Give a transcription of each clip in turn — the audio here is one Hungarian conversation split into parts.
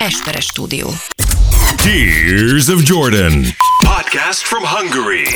Esperes stúdió. Tears of Jordan. Podcast from Hungary.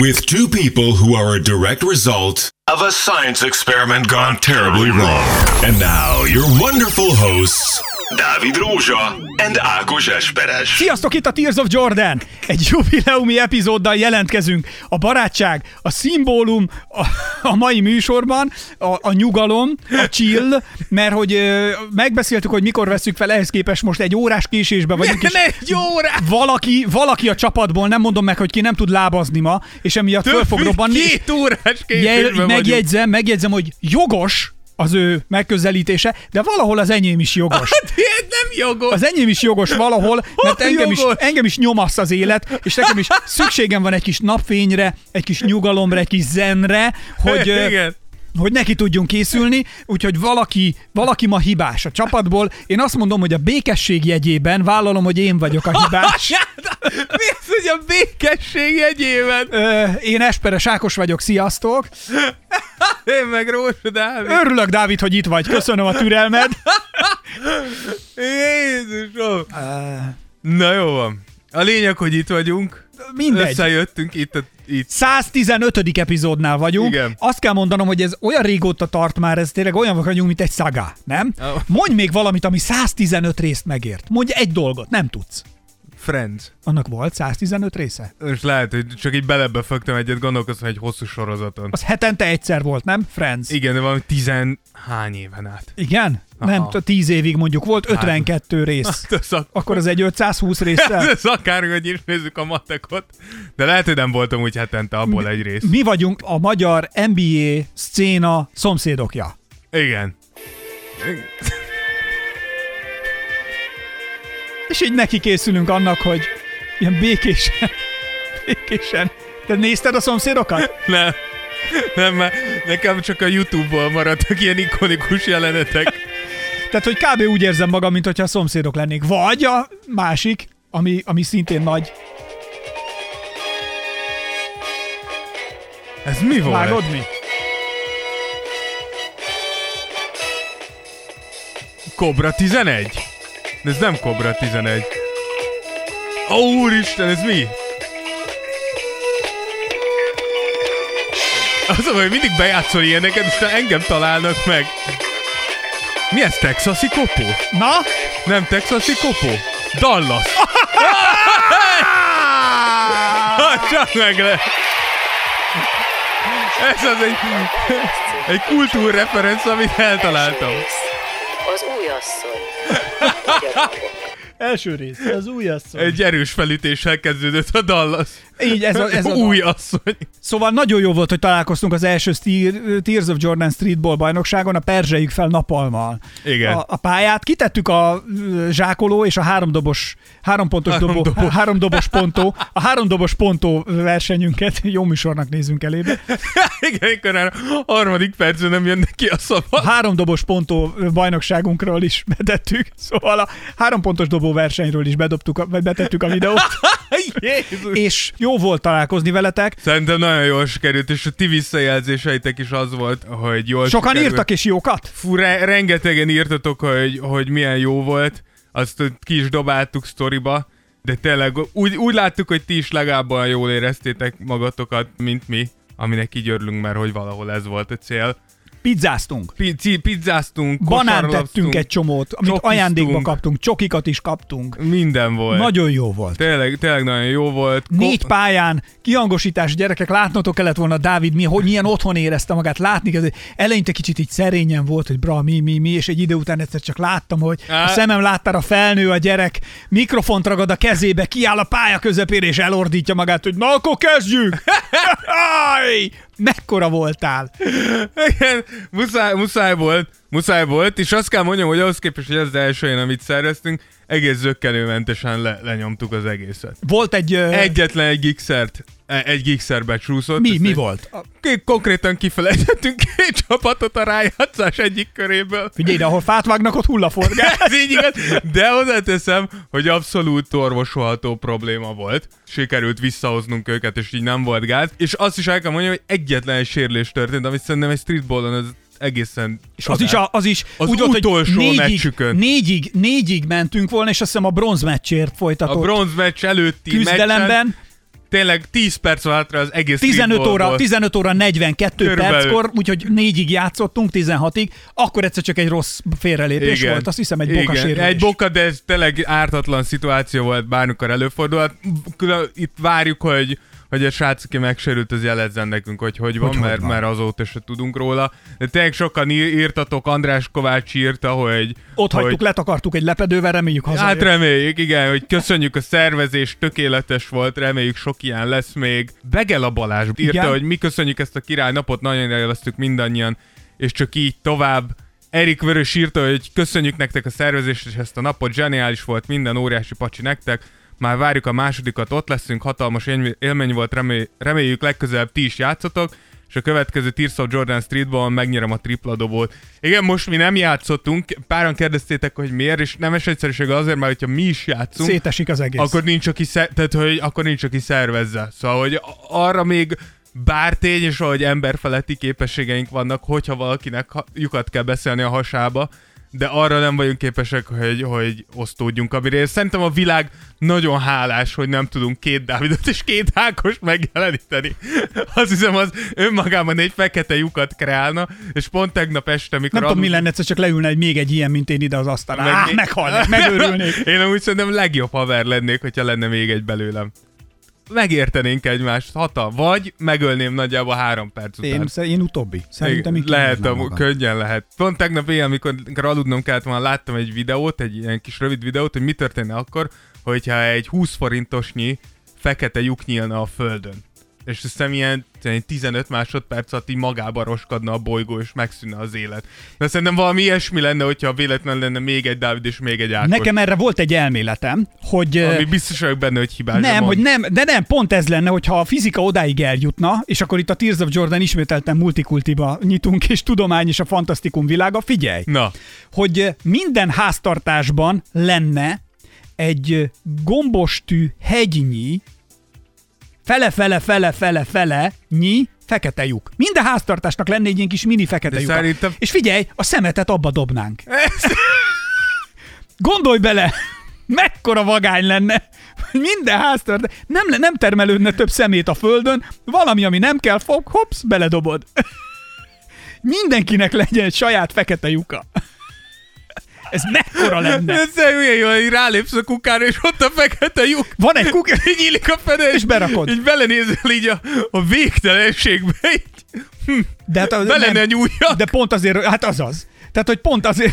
With two people who are a direct result of a science experiment gone terribly wrong. And now, your wonderful hosts, Dávid Rózsa and Ákos Esperes. Sziasztok, itt a Tears of Jordan! Egy jubileumi epizóddal jelentkezünk. A barátság, a szimbólum a, a mai műsorban, a, a nyugalom, a chill, mert hogy ö, megbeszéltük, hogy mikor veszük fel, ehhez képest most egy órás késésbe vagyunk, és egy órás! valaki, valaki a csapatból, nem mondom meg, hogy ki nem tud lábazni ma, és emiatt föl fog robbanni. Két órás jel, késésben vagyunk. megjegyzem, megjegyzem, hogy jogos az ő megközelítése, de valahol az enyém is jogos. Hát nem jogos. Az enyém is jogos valahol, mert Hol engem is, jogos? engem is nyomaszt az élet, és nekem is szükségem van egy kis napfényre, egy kis nyugalomra, egy kis zenre, hogy, Igen. Hogy neki tudjunk készülni, úgyhogy valaki, valaki ma hibás a csapatból. Én azt mondom, hogy a békesség jegyében vállalom, hogy én vagyok a hibás. Mi az, hogy a békesség jegyében? Ö, én Esperes Ákos vagyok, sziasztok! Én meg Rózsa Dávid. Örülök, Dávid, hogy itt vagy, köszönöm a türelmed. Jézusom. Na jó van. A lényeg, hogy itt vagyunk. Mindegy. Összejöttünk itt, a, itt. 115. epizódnál vagyunk. Igen. Azt kell mondanom, hogy ez olyan régóta tart már, ez tényleg olyan vagyunk, mint egy szaga, nem? Oh. Mondj még valamit, ami 115 részt megért. Mondj egy dolgot, nem tudsz. Friends. Annak volt 115 része? Most lehet, hogy csak így belebefögtem egyet, gondolkoztam egy hosszú sorozaton. Az hetente egyszer volt, nem? Friends. Igen, de valami tizen hány éven át. Igen? Nem, Aha. t- 10 évig mondjuk volt 52 rész. Ez ak- Akkor az egy 520 résszel. ez akárhogy is nézzük a matekot. De lehet, hogy nem voltam úgy hetente abból egy rész. Mi vagyunk a magyar NBA szcéna szomszédokja. Igen. És így neki készülünk annak, hogy ilyen békésen, békésen. Te nézted a szomszédokat? Nem. Nem, mert nekem csak a Youtube-ból maradtak ilyen ikonikus jelenetek. Tehát, hogy kb. úgy érzem magam, mint hogyha a szomszédok lennék. Vagy a másik, ami, ami szintén nagy. Ez mi volt? Vágod mi? Cobra 11? De ez nem Cobra 11. Ó, úristen, ez mi? Az hogy mindig bejátszol ilyeneket, és engem találnak meg. Mi ez, texasi kopó? Na? Nem texasi kopó? Dallas. Csak meg le. Ez az egy, egy kultúrreferenc, amit eltaláltam. Az új asszony. Első rész, az új asszony. Egy erős felütéssel kezdődött a Dallas. Így, ez a, ez a Új asszony. Szóval nagyon jó volt, hogy találkoztunk az első Tears of Jordan Streetball bajnokságon, a perzseljük fel napalmal. Igen. A, a pályát, kitettük a zsákoló és a háromdobos, hárompontos Három dobó, dobos. háromdobos pontó, a háromdobos pontó versenyünket, jó műsornak nézünk elébe. Igen, amikor a harmadik percben nem jönnek ki a A szava. háromdobos pontó bajnokságunkról is betettük, szóval a hárompontos dobó versenyről is bedobtuk, a, vagy betettük a videót, Jézus. és jó volt találkozni veletek. Szerintem nagyon jól sikerült, és a ti visszajelzéseitek is az volt, hogy jól Sokan sikerült. írtak és jókat? Fú, re- rengetegen írtatok, hogy, hogy milyen jó volt. Azt ki is dobáltuk sztoriba. De tényleg úgy, úgy láttuk, hogy ti is legalább olyan jól éreztétek magatokat, mint mi. Aminek így örülünk, mert hogy valahol ez volt a cél. Pizzáztunk. Pi- pizzáztunk, Banán kosarlabztunk, tettünk egy csomót, amit csokiztunk. ajándékba kaptunk, csokikat is kaptunk. Minden volt. Nagyon jó volt. Tényleg, tényleg nagyon jó volt. Négy pályán, kihangosítás, gyerekek, látnotok kellett volna Dávid, mi, hogy milyen otthon érezte magát, látni, ez eleinte kicsit így szerényen volt, hogy bra, mi, mi, mi, és egy idő után egyszer csak láttam, hogy a szemem láttára felnő a gyerek, mikrofont ragad a kezébe, kiáll a pálya közepére, és elordítja magát, hogy na, akkor kezdjük! Mekkora voltál? Igen, muszáj, muszáj volt, muszáj volt, és azt kell mondjam, hogy ahhoz képest, hogy ez az első olyan, amit szerveztünk, egész zöggenőmentesen le, lenyomtuk az egészet. Volt egy... ö, Egyetlen egy gigsert, egy gigszer becsúszott. mi, mi volt? Konkrétan kifelejtettünk két csapatot a rájátszás egyik köréből. Figyelj, de ahol fát vágnak, ott hullaforgás. Ez így igaz, de hozzáteszem, hogy abszolút orvosolható probléma volt. Sikerült visszahoznunk őket, és így nem volt gáz. És azt is el kell mondjam, hogy egyetlen egy sérülés történt, amit szerintem egy streetballon az egészen És az is, a, az is Az úgy volt, hogy utolsó négyig, meccsükön. négyig, négyig mentünk volna, és azt hiszem a bronzmeccsért A folytatott bronzmeccs előtti meccsen küzdelemben. Tényleg 10 perc van hátra az egész 15 óra, streetballból. 15 óra 42 Körülbelül. perckor, úgyhogy négyig játszottunk, 16-ig, akkor egyszer csak egy rossz félrelépés Igen. volt, azt hiszem egy bokasérülés. Egy boka, de ez tényleg ártatlan szituáció volt, bármikor előfordulhat. Itt várjuk, hogy hogy a srác, aki megsérült, az jelezzen nekünk, hogy hogy van, Hogy hogy mert, van. mert azóta se tudunk róla. De tényleg sokan ír- írtatok, András Kovács írta, hogy... Ott hogy, hagytuk, letakartuk egy lepedővel, reméljük hazajön. Hát reméljük, igen, hogy köszönjük a szervezés, tökéletes volt, reméljük sok ilyen lesz még. Begela Balázs írta, Igen. hogy mi köszönjük ezt a királynapot, nagyon élveztük mindannyian, és csak így tovább. Erik Vörös írta, hogy köszönjük nektek a szervezést és ezt a napot, zseniális volt, minden óriási pacsi nektek. Már várjuk a másodikat, ott leszünk, hatalmas élmény- volt, remély, reméljük legközelebb ti is játszotok, és a következő Tears of Jordan Streetball megnyerem a tripla dobót. Igen, most mi nem játszottunk, páran kérdeztétek, hogy miért, és nemes egyszerűség azért, mert hogyha mi is játszunk, Szétesik az egész. akkor nincs, aki, szer- tehát, hogy akkor nincs, aki szervezze. Szóval, hogy arra még bár tény, és ahogy emberfeletti képességeink vannak, hogyha valakinek lyukat kell beszélni a hasába, de arra nem vagyunk képesek, hogy, hogy osztódjunk, amire szerintem a világ nagyon hálás, hogy nem tudunk két Dávidot és két Ákost megjeleníteni. Azt hiszem, az önmagában egy fekete lyukat kreálna, és pont tegnap este, mikor... Nem tudom, mi lenne, egyszer csak leülne egy még egy ilyen, mint én ide az asztalra. Meg- Á, meghalnék, megőrülnék. Én amúgy szerintem legjobb haver lennék, hogyha lenne még egy belőlem. Megértenénk egymást, hata, vagy megölném nagyjából három perc után. Én, én utóbbi. Szerintem így lehet, magam. könnyen lehet. Pont tegnap éjjel, amikor, amikor aludnom kellett volna, láttam egy videót, egy ilyen kis rövid videót, hogy mi történne akkor, hogyha egy 20 forintosnyi fekete lyuk nyílna a földön. És hiszem ilyen ilyen 15 másodperc alatt így magába roskadna a bolygó, és megszűnne az élet. De szerintem valami ilyesmi lenne, hogyha véletlenül lenne még egy Dávid és még egy Ákos. Nekem erre volt egy elméletem, hogy... Ami biztos vagyok benne, hogy hibás. nem, hogy nem, de nem, pont ez lenne, hogyha a fizika odáig eljutna, és akkor itt a Tears of Jordan ismételten multikultiba nyitunk, és tudomány és a fantasztikum világa, figyelj! Na, hogy minden háztartásban lenne egy gombostű hegynyi, fele-fele-fele-fele-fele nyi fekete lyuk. Minden háztartásnak lenne egy ilyen kis mini fekete De lyuka. szerintem- És figyelj, a szemetet abba dobnánk. Gondolj bele, mekkora vagány lenne, minden háztartás, nem, nem termelődne több szemét a földön, valami, ami nem kell, fog, hops, beledobod. Mindenkinek legyen egy saját fekete lyuka. Ez mekkora lenne. ez olyan jó, hogy rálépsz a kukára, és ott a fekete lyuk. Van egy kuka, Így nyílik a fene, És berakod. Így belenézel így a, a végtelenségbe, így de hát a, bele ne nem, nyúljak. de pont azért, hát azaz. Tehát, hogy pont azért,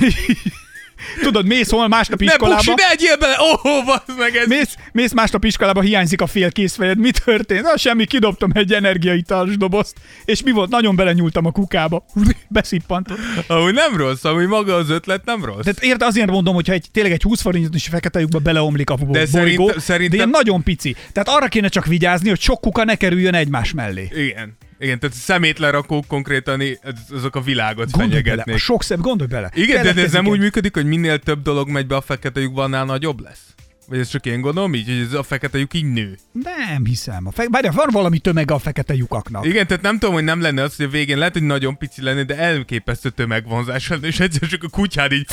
tudod, mész hol másnap ne buksi, iskolába, ne egyél bele! Oh, meg ez! mész, mész másnap iskolába, hiányzik a fél készfejed, mi történt? Ah, semmi, kidobtam egy energiaitalos dobozt, és mi volt? Nagyon belenyúltam a kukába. Beszippantott. Amúgy nem rossz, amúgy maga az ötlet nem rossz. Tehát érted, azért mondom, hogyha egy, tényleg egy 20 forintos fekete lyukba beleomlik a borigó, szerintem- szerintem- de ilyen nagyon pici. Tehát arra kéne csak vigyázni, hogy sok kuka ne kerüljön egymás mellé. Igen. Igen, tehát szemétlerakók konkrétan azok a világot Gondolj bele, a fenyegetnék. sok szem, gondolj bele. Igen, de ez nem úgy működik, hogy minél több dolog megy be a fekete lyukba, annál nagyobb lesz? Vagy ez csak én gondolom így, hogy ez a fekete lyuk így nő? Nem hiszem. A fe... Bárja, van valami tömege a fekete lyukaknak. Igen, tehát nem tudom, hogy nem lenne az, hogy a végén lehet, hogy nagyon pici lenne, de elképesztő tömegvonzás lenne, és egyszer csak a kutyád így,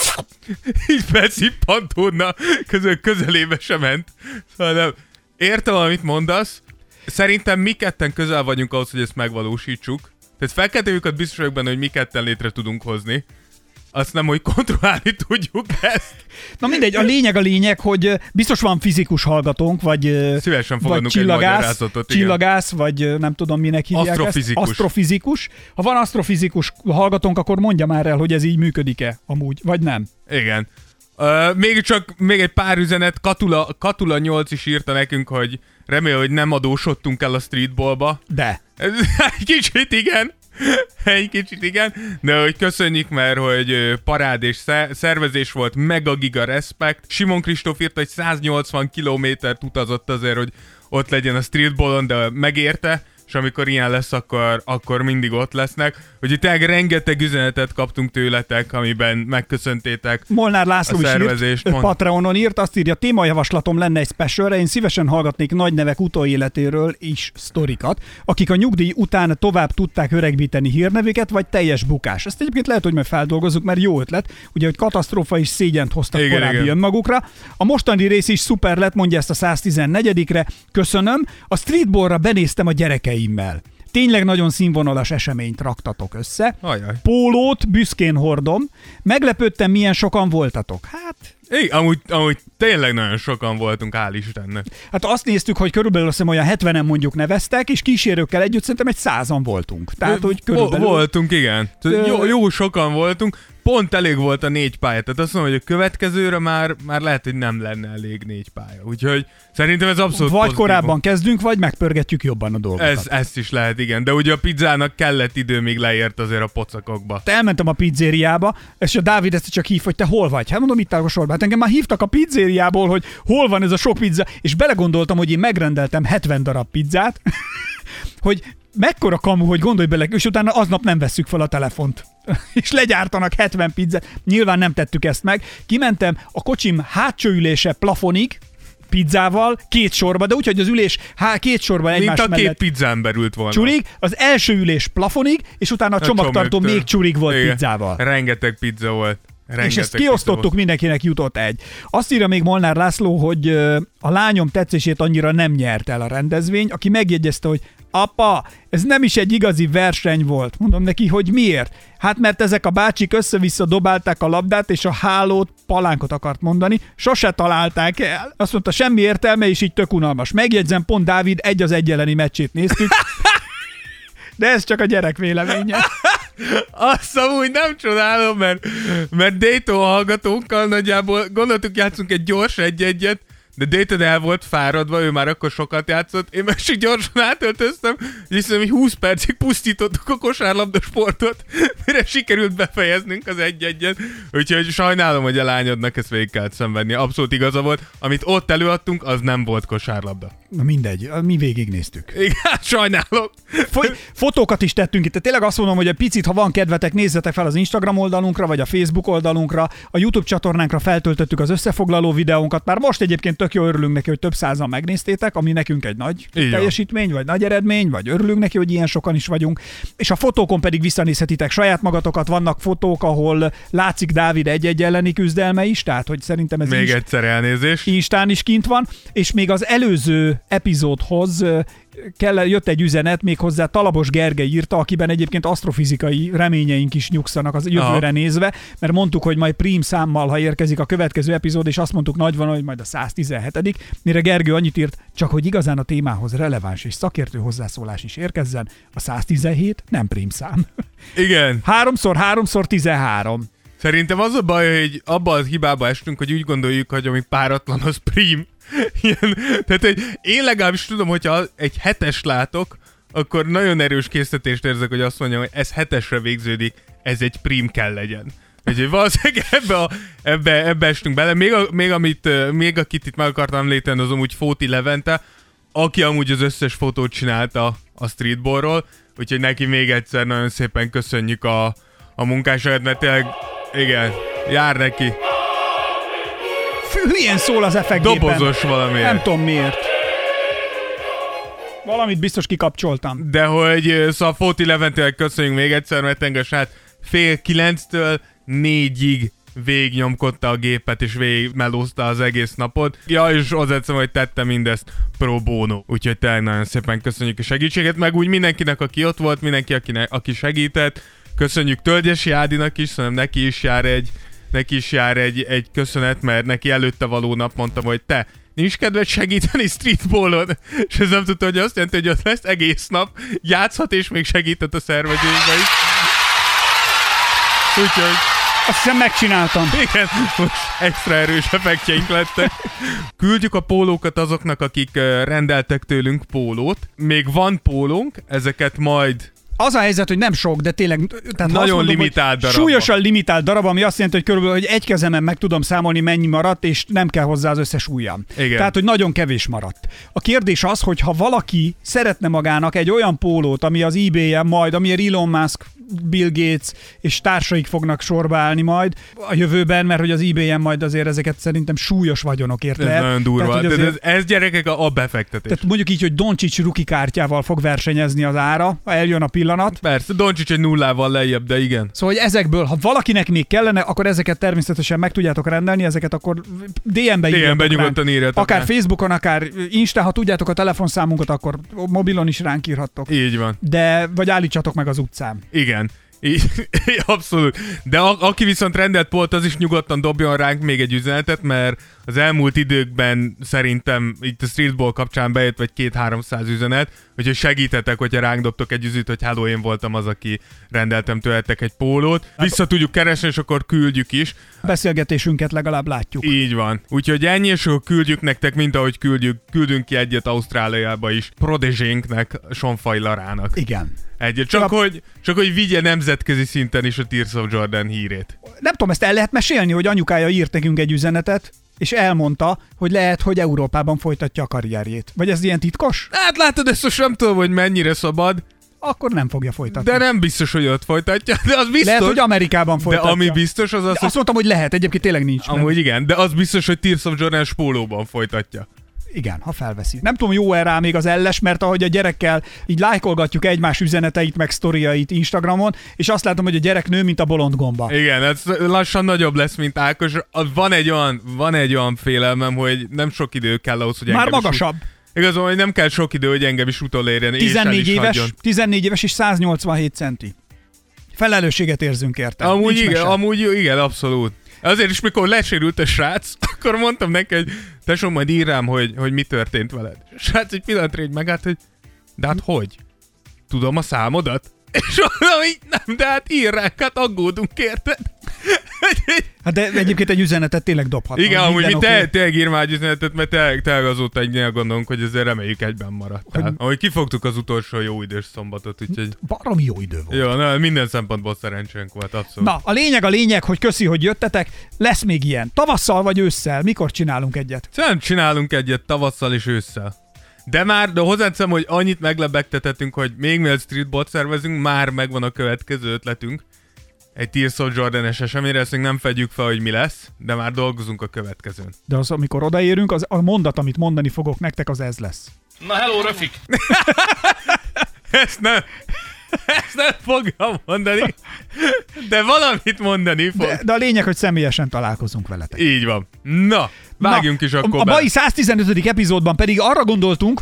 így beszippantódna, közül közelébe sem ment. Szóval nem. Értem, amit mondasz. Szerintem mi ketten közel vagyunk ahhoz, hogy ezt megvalósítsuk. Tehát fekete lyukat biztos vagyok benne, hogy mi ketten létre tudunk hozni. Azt nem, hogy kontrollálni tudjuk ezt. Na mindegy, a lényeg a lényeg, hogy biztos van fizikus hallgatónk, vagy, Szívesen vagy egy csillagász, igen. csillagász, vagy nem tudom minek hívják Asztrofizikus. ezt. Asztrofizikus. Ha van asztrofizikus hallgatónk, akkor mondja már el, hogy ez így működik-e amúgy, vagy nem. Igen. Uh, még csak még egy pár üzenet, Katula, Katula 8 is írta nekünk, hogy remél, hogy nem adósodtunk el a streetballba. De. Egy kicsit igen. Egy kicsit igen, de hogy köszönjük, mert hogy parád és sze- szervezés volt, mega giga respect. Simon Kristóf írt, hogy 180 kilométert utazott azért, hogy ott legyen a streetballon, de megérte. És amikor ilyen lesz, akkor, akkor mindig ott lesznek. Úgyhogy tényleg rengeteg üzenetet kaptunk tőletek, amiben megköszöntétek Molnár László a is írt, szervezést. ő Mond- Patreonon írt, azt írja, témajavaslatom lenne egy specialre, én szívesen hallgatnék nagy nevek utóéletéről is sztorikat, akik a nyugdíj után tovább tudták öregbíteni hírnevüket, vagy teljes bukás. Ezt egyébként lehet, hogy majd feldolgozzuk, mert jó ötlet, ugye, hogy katasztrófa és szégyent hoztak Igen, korábbi igen. önmagukra. A mostani rész is szuper lett, mondja ezt a 114-re. Köszönöm. A streetballra benéztem a gyerekeimmel. Tényleg nagyon színvonalas eseményt raktatok össze. Ajaj. Pólót büszkén hordom. Meglepődtem, milyen sokan voltatok. Hát, Igen, amúgy, amúgy tényleg nagyon sokan voltunk, hál' Istennek. hát azt néztük, hogy körülbelül azt hiszem olyan 70-en mondjuk neveztek, és kísérőkkel együtt szerintem egy százan voltunk. Tehát, hogy körülbelül... Vo- Voltunk, igen. Jó, jó sokan voltunk. Pont elég volt a négy pálya. Tehát azt mondom, hogy a következőre már, már lehet, hogy nem lenne elég négy pálya. Úgyhogy szerintem ez abszolút Vagy korábban kezdünk, vagy megpörgetjük jobban a dolgokat. Ez, ezt is lehet, igen. De ugye a pizzának kellett idő, míg leért azért a pocakokba. elmentem a pizzériába, és a Dávid ezt csak hív, hogy te hol vagy. Hát mondom, itt állok a sorban. Hát engem már hívtak a pizzériából, hogy hol van ez a sok pizza, és belegondoltam, hogy én megrendeltem 70 darab pizzát, hogy mekkora kamu, hogy gondolj bele, és utána aznap nem vesszük fel a telefont. és legyártanak 70 pizzát. Nyilván nem tettük ezt meg. Kimentem a kocsim hátsó ülése plafonig, pizzával, két sorba, de úgy, hogy az ülés há, két sorban egymás Mint a két mellett pizzán berült volna. csurig, az első ülés plafonig, és utána a csomagtartó csomagtől. még csurig volt Igen. pizzával. Rengeteg pizza volt. Rengeteg és ezt kiosztottuk, mindenkinek jutott egy. Azt írja még Molnár László, hogy a lányom tetszését annyira nem nyert el a rendezvény, aki megjegyezte, hogy apa, ez nem is egy igazi verseny volt. Mondom neki, hogy miért? Hát mert ezek a bácsik össze-vissza dobálták a labdát, és a hálót, palánkot akart mondani, sose találták el. Azt mondta, semmi értelme, és így tök unalmas. Megjegyzem, pont Dávid egy az egy elleni meccsét néztük. De ez csak a gyerek véleménye. Azt amúgy nem csodálom, mert, mert Dayton hallgatónkkal nagyjából gondoltuk játszunk egy gyors egy-egyet, de Dayton el volt fáradva, ő már akkor sokat játszott, én meg csak gyorsan átöltöztem, és hiszem, hogy 20 percig pusztítottuk a kosárlabda sportot, mire sikerült befejeznünk az egy-egyet, úgyhogy sajnálom, hogy a lányodnak ezt végig kellett szenvedni. Abszolút igaza volt, amit ott előadtunk, az nem volt kosárlabda. Na mindegy, mi végignéztük. Igen, sajnálom. Foly- fotókat is tettünk itt. Tényleg azt mondom, hogy egy picit, ha van kedvetek, nézzetek fel az Instagram oldalunkra, vagy a Facebook oldalunkra. A YouTube csatornánkra feltöltöttük az összefoglaló videónkat. Már most egyébként tök jó örülünk neki, hogy több százan megnéztétek, ami nekünk egy nagy van. teljesítmény, vagy nagy eredmény, vagy örülünk neki, hogy ilyen sokan is vagyunk. És a fotókon pedig visszanézhetitek saját magatokat. Vannak fotók, ahol látszik Dávid egy-egy elleni küzdelme is, tehát hogy szerintem ez Még is egyszer elnézést. Instán is kint van, és még az előző epizódhoz kell, jött egy üzenet, méghozzá Talabos Gergely írta, akiben egyébként asztrofizikai reményeink is nyugszanak az jövőre Aha. nézve, mert mondtuk, hogy majd prim számmal, ha érkezik a következő epizód, és azt mondtuk nagy van, hogy majd a 117 mire Gergő annyit írt, csak hogy igazán a témához releváns és szakértő hozzászólás is érkezzen, a 117 nem prim szám. Igen. Háromszor, háromszor 13. Szerintem az a baj, hogy abba az hibába estünk, hogy úgy gondoljuk, hogy ami páratlan, az prim. Ilyen, tehát, hogy én legalábbis tudom, hogyha egy hetes látok, akkor nagyon erős készítést érzek, hogy azt mondjam, hogy ez hetesre végződik, ez egy prim kell legyen. Úgyhogy valószínűleg ebbe, a, ebbe, ebbe estünk bele. Még, a, még, amit, még akit itt meg akartam említeni, az amúgy Fóti Levente, aki amúgy az összes fotót csinálta a streetballról, úgyhogy neki még egyszer nagyon szépen köszönjük a, a munkásságot, mert tényleg, igen, jár neki. Hülyén szól az effektgépen. Dobozos valamiért. Nem tudom miért. Valamit biztos kikapcsoltam. De hogy szóval Fóti Leventének köszönjük még egyszer, mert engem hát fél kilenctől négyig végignyomkodta a gépet, és végig melózta az egész napot. Ja, és hozzáteszem, hogy tette mindezt pro bono. Úgyhogy tényleg nagyon szépen köszönjük a segítséget, meg úgy mindenkinek, aki ott volt, mindenki, akinek, aki segített. Köszönjük Tölgyesi Ádinak is, szerintem neki is jár egy, neki is jár egy, egy köszönet, mert neki előtte való nap mondtam, hogy te, nincs kedved segíteni streetballon? És ez nem tudta, hogy azt jelenti, hogy ott lesz egész nap, játszhat és még segített a szervezésbe is. Úgyhogy Azt hiszem megcsináltam. igen, most extra erős effektjeink lettek. Küldjük a pólókat azoknak, akik rendeltek tőlünk pólót. Még van pólónk, ezeket majd Az a helyzet, hogy nem sok, de tényleg... Tehát Nagyon mondom, limitált darab Súlyosan limitált darab, ami azt jelenti, hogy körülbelül hogy egy kezemen meg tudom számolni, mennyi maradt, és nem kell hozzá az összes ujjam. Igen. Tehát, hogy nagyon kevés maradt. A kérdés az, hogy ha valaki szeretne magának egy olyan pólót, ami az eBay-en majd, amiért Elon Musk Bill Gates és társaik fognak sorba állni majd a jövőben, mert hogy az eBay-en majd azért ezeket szerintem súlyos vagyonokért Ez lehet. nagyon durva. Tehát, azért- ez, ez gyerekek a, a befektetés. tehát mondjuk így, hogy Doncsics ruki kártyával fog versenyezni az ára, ha eljön a pillanat. Persze, Doncsics egy nullával lejjebb, de igen. Szóval, hogy ezekből, ha valakinek még kellene, akkor ezeket természetesen meg tudjátok rendelni, ezeket akkor DM-be DM-be nyugodtan ránk. írjatok Akár ránk. Facebookon, akár Insta, ha tudjátok a telefonszámunkat, akkor mobilon is ránk írhattok. Így van. De, vagy állítsatok meg az utcán. Igen. Abszolút. De a, aki viszont rendelt polt, az is nyugodtan dobjon ránk még egy üzenetet, mert az elmúlt időkben szerintem itt a streetball kapcsán bejött vagy két-háromszáz üzenet, hogy segítetek, hogyha ránk dobtok egy üzüt, hogy hello, én voltam az, aki rendeltem tőletek egy pólót. Vissza tudjuk keresni, és akkor küldjük is. A beszélgetésünket legalább látjuk. Így van. Úgyhogy ennyi, és akkor küldjük nektek, mint ahogy küldjük, küldünk ki egyet Ausztráliába is. Prodezsénknek, Sonfaj Larának. Igen. Egyet. Csak, Csak a- hogy, csak hogy vigye nemzetközi szinten is a Tears of Jordan hírét. Nem tudom, ezt el lehet mesélni, hogy anyukája írt nekünk egy üzenetet, és elmondta, hogy lehet, hogy Európában folytatja a karrierjét. Vagy ez ilyen titkos? Hát látod, ezt most nem tudom, hogy mennyire szabad, Akkor nem fogja folytatni. de nem biztos, hogy ott folytatja, de az biztos. lehet, hogy Amerikában de folytatja. ami biztos, az az, De hogy azt mondtam, hogy lehet, egyébként tényleg nincs. Amúgy igen, de az biztos, hogy Tears of Jordan spólóban folytatja. Igen, ha felveszi. Nem tudom, jó-e rá még az elles, mert ahogy a gyerekkel így lájkolgatjuk egymás üzeneteit, meg sztoriait Instagramon, és azt látom, hogy a gyerek nő, mint a bolond gomba. Igen, ez lassan nagyobb lesz, mint Ákos. Van egy olyan, van egy olyan félelmem, hogy nem sok idő kell ahhoz, hogy Már engem is magasabb. Ut- Igazán, hogy nem kell sok idő, hogy engem is utolérjen, és el 14 is éves, hagyjon. 14 éves és 187 centi. Felelősséget érzünk érte. Amúgy Nincs igen, mese. amúgy igen, abszolút. Azért is, mikor lesérült a srác, akkor mondtam neki, hogy tesó, majd ír írám, hogy, hogy mi történt veled. A srác egy pillanatra így megállt, hogy de hát hogy? Tudom a számodat? És így nem, de hát ír ránk, hát aggódunk, érted? Hát de egyébként egy üzenetet tényleg dobhat. Igen, amúgy mi te, tényleg ír már egy üzenetet, mert tényleg, tényleg azóta egy gondolunk, hogy ezzel reméljük egyben maradt. Hogy- ahogy kifogtuk az utolsó jó idős szombatot, úgyhogy... Baromi jó idő volt. Jó, na, minden szempontból szerencsénk volt, abszolút. Na, a lényeg a lényeg, hogy köszi, hogy jöttetek. Lesz még ilyen. Tavasszal vagy ősszel? Mikor csinálunk egyet? Szerintem csinálunk egyet tavasszal és ősszel. De már, de hozzáteszem, hogy annyit meglebegtetettünk, hogy még mielőtt streetbot szervezünk, már megvan a következő ötletünk. Egy Tears of Jordan-es eseményre, ezt még nem fedjük fel, hogy mi lesz, de már dolgozunk a következőn. De az, amikor odaérünk, az, a mondat, amit mondani fogok nektek, az ez lesz. Na hello, Rafik! Ezt nem, ezt nem fogja mondani, de valamit mondani fog. De, de a lényeg, hogy személyesen találkozunk veletek. Így van. Na, vágjunk Na, is akkor A, a mai 115. epizódban pedig arra gondoltunk,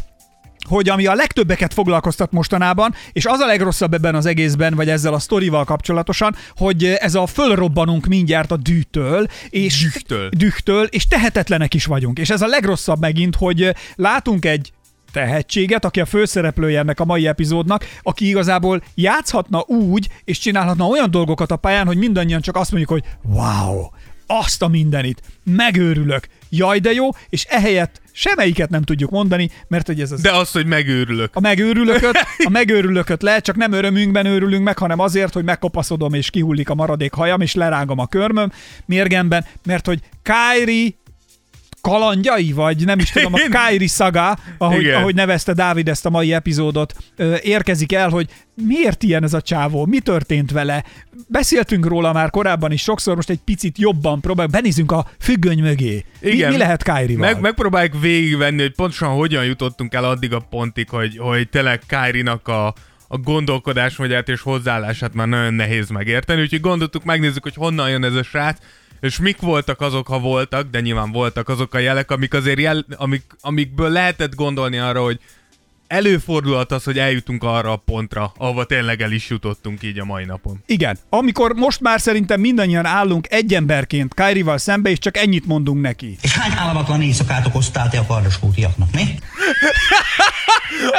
hogy ami a legtöbbeket foglalkoztat mostanában, és az a legrosszabb ebben az egészben, vagy ezzel a sztorival kapcsolatosan, hogy ez a fölrobbanunk mindjárt a dűtől, és Dühtől. dühtől, és tehetetlenek is vagyunk. És ez a legrosszabb megint, hogy látunk egy tehetséget, aki a főszereplője ennek a mai epizódnak, aki igazából játszhatna úgy, és csinálhatna olyan dolgokat a pályán, hogy mindannyian csak azt mondjuk, hogy wow, azt a mindenit, megőrülök, jaj de jó, és ehelyett semmelyiket nem tudjuk mondani, mert hogy ez az De az, hogy megőrülök. a megőrülököt, a megőrülököt lehet, csak nem örömünkben őrülünk meg, hanem azért, hogy megkopaszodom és kihullik a maradék hajam, és lerágom a körmöm mérgemben, mert hogy Kyrie kalandjai, vagy nem is tudom, a Kyrie szaga, ahogy, Igen. ahogy nevezte Dávid ezt a mai epizódot, érkezik el, hogy miért ilyen ez a csávó, mi történt vele. Beszéltünk róla már korábban is sokszor, most egy picit jobban próbáljuk, benézünk a függöny mögé. Mi, Igen. mi lehet Kyrie-val? Meg, megpróbáljuk végigvenni, hogy pontosan hogyan jutottunk el addig a pontig, hogy, hogy tényleg Kyrie-nak a, a gondolkodásmódját és hozzáállását már nagyon nehéz megérteni, úgyhogy gondoltuk, megnézzük, hogy honnan jön ez a srác, és mik voltak azok, ha voltak, de nyilván voltak azok a jelek, amik azért jel, amik, amikből lehetett gondolni arra, hogy előfordulhat az, hogy eljutunk arra a pontra, ahova tényleg el is jutottunk így a mai napon. Igen. Amikor most már szerintem mindannyian állunk egy emberként Kyrie-val szembe, és csak ennyit mondunk neki. És hány álmatlan éjszakát okoztál te a kardoskútiaknak, mi?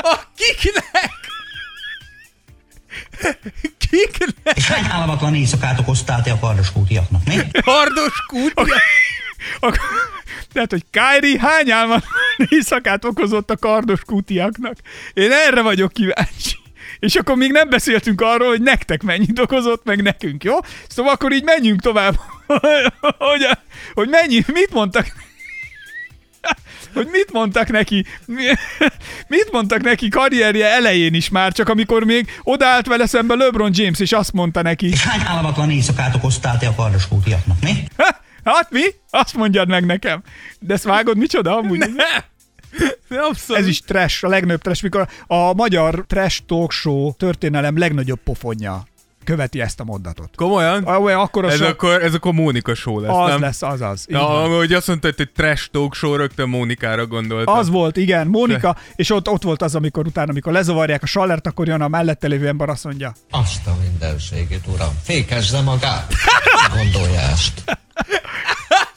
A kiknek? Kiknek? És hány álmatlan éjszakát okoztál te a kardoskútiaknak, mi? Kardos kútja? Ak- Tehát, hogy Kyrie hány álma éjszakát okozott a kardos kútiaknak? Én erre vagyok kíváncsi. És akkor még nem beszéltünk arról, hogy nektek mennyit okozott, meg nekünk, jó? Szóval akkor így menjünk tovább, hogy, hogy mennyi, mit mondtak hogy mit mondtak neki, mit mondtak neki karrierje elején is már, csak amikor még odaállt vele szembe LeBron James, és azt mondta neki. És hány álmatlan éjszakát okoztál te a kardoskútiaknak, mi? Hát mi? Azt mondjad meg nekem. De ezt vágod, micsoda amúgy? Abszolút. Ez is trash, a legnagyobb trash, mikor a magyar trash talk show történelem legnagyobb pofonja követi ezt a mondatot. Komolyan? Ah, akkor Ez so- akkor, ez akkor Mónika show lesz, az nem? lesz, az az. így Ja, van. hogy azt mondta, hogy egy trash talk show, rögtön Mónikára gondoltam. Az volt, igen, Mónika, és ott, ott volt az, amikor utána, amikor lezavarják a sallert, akkor jön a mellette lévő ember, azt mondja, Azt a mindenségét, uram. Fékezze magát. Gondolja ezt.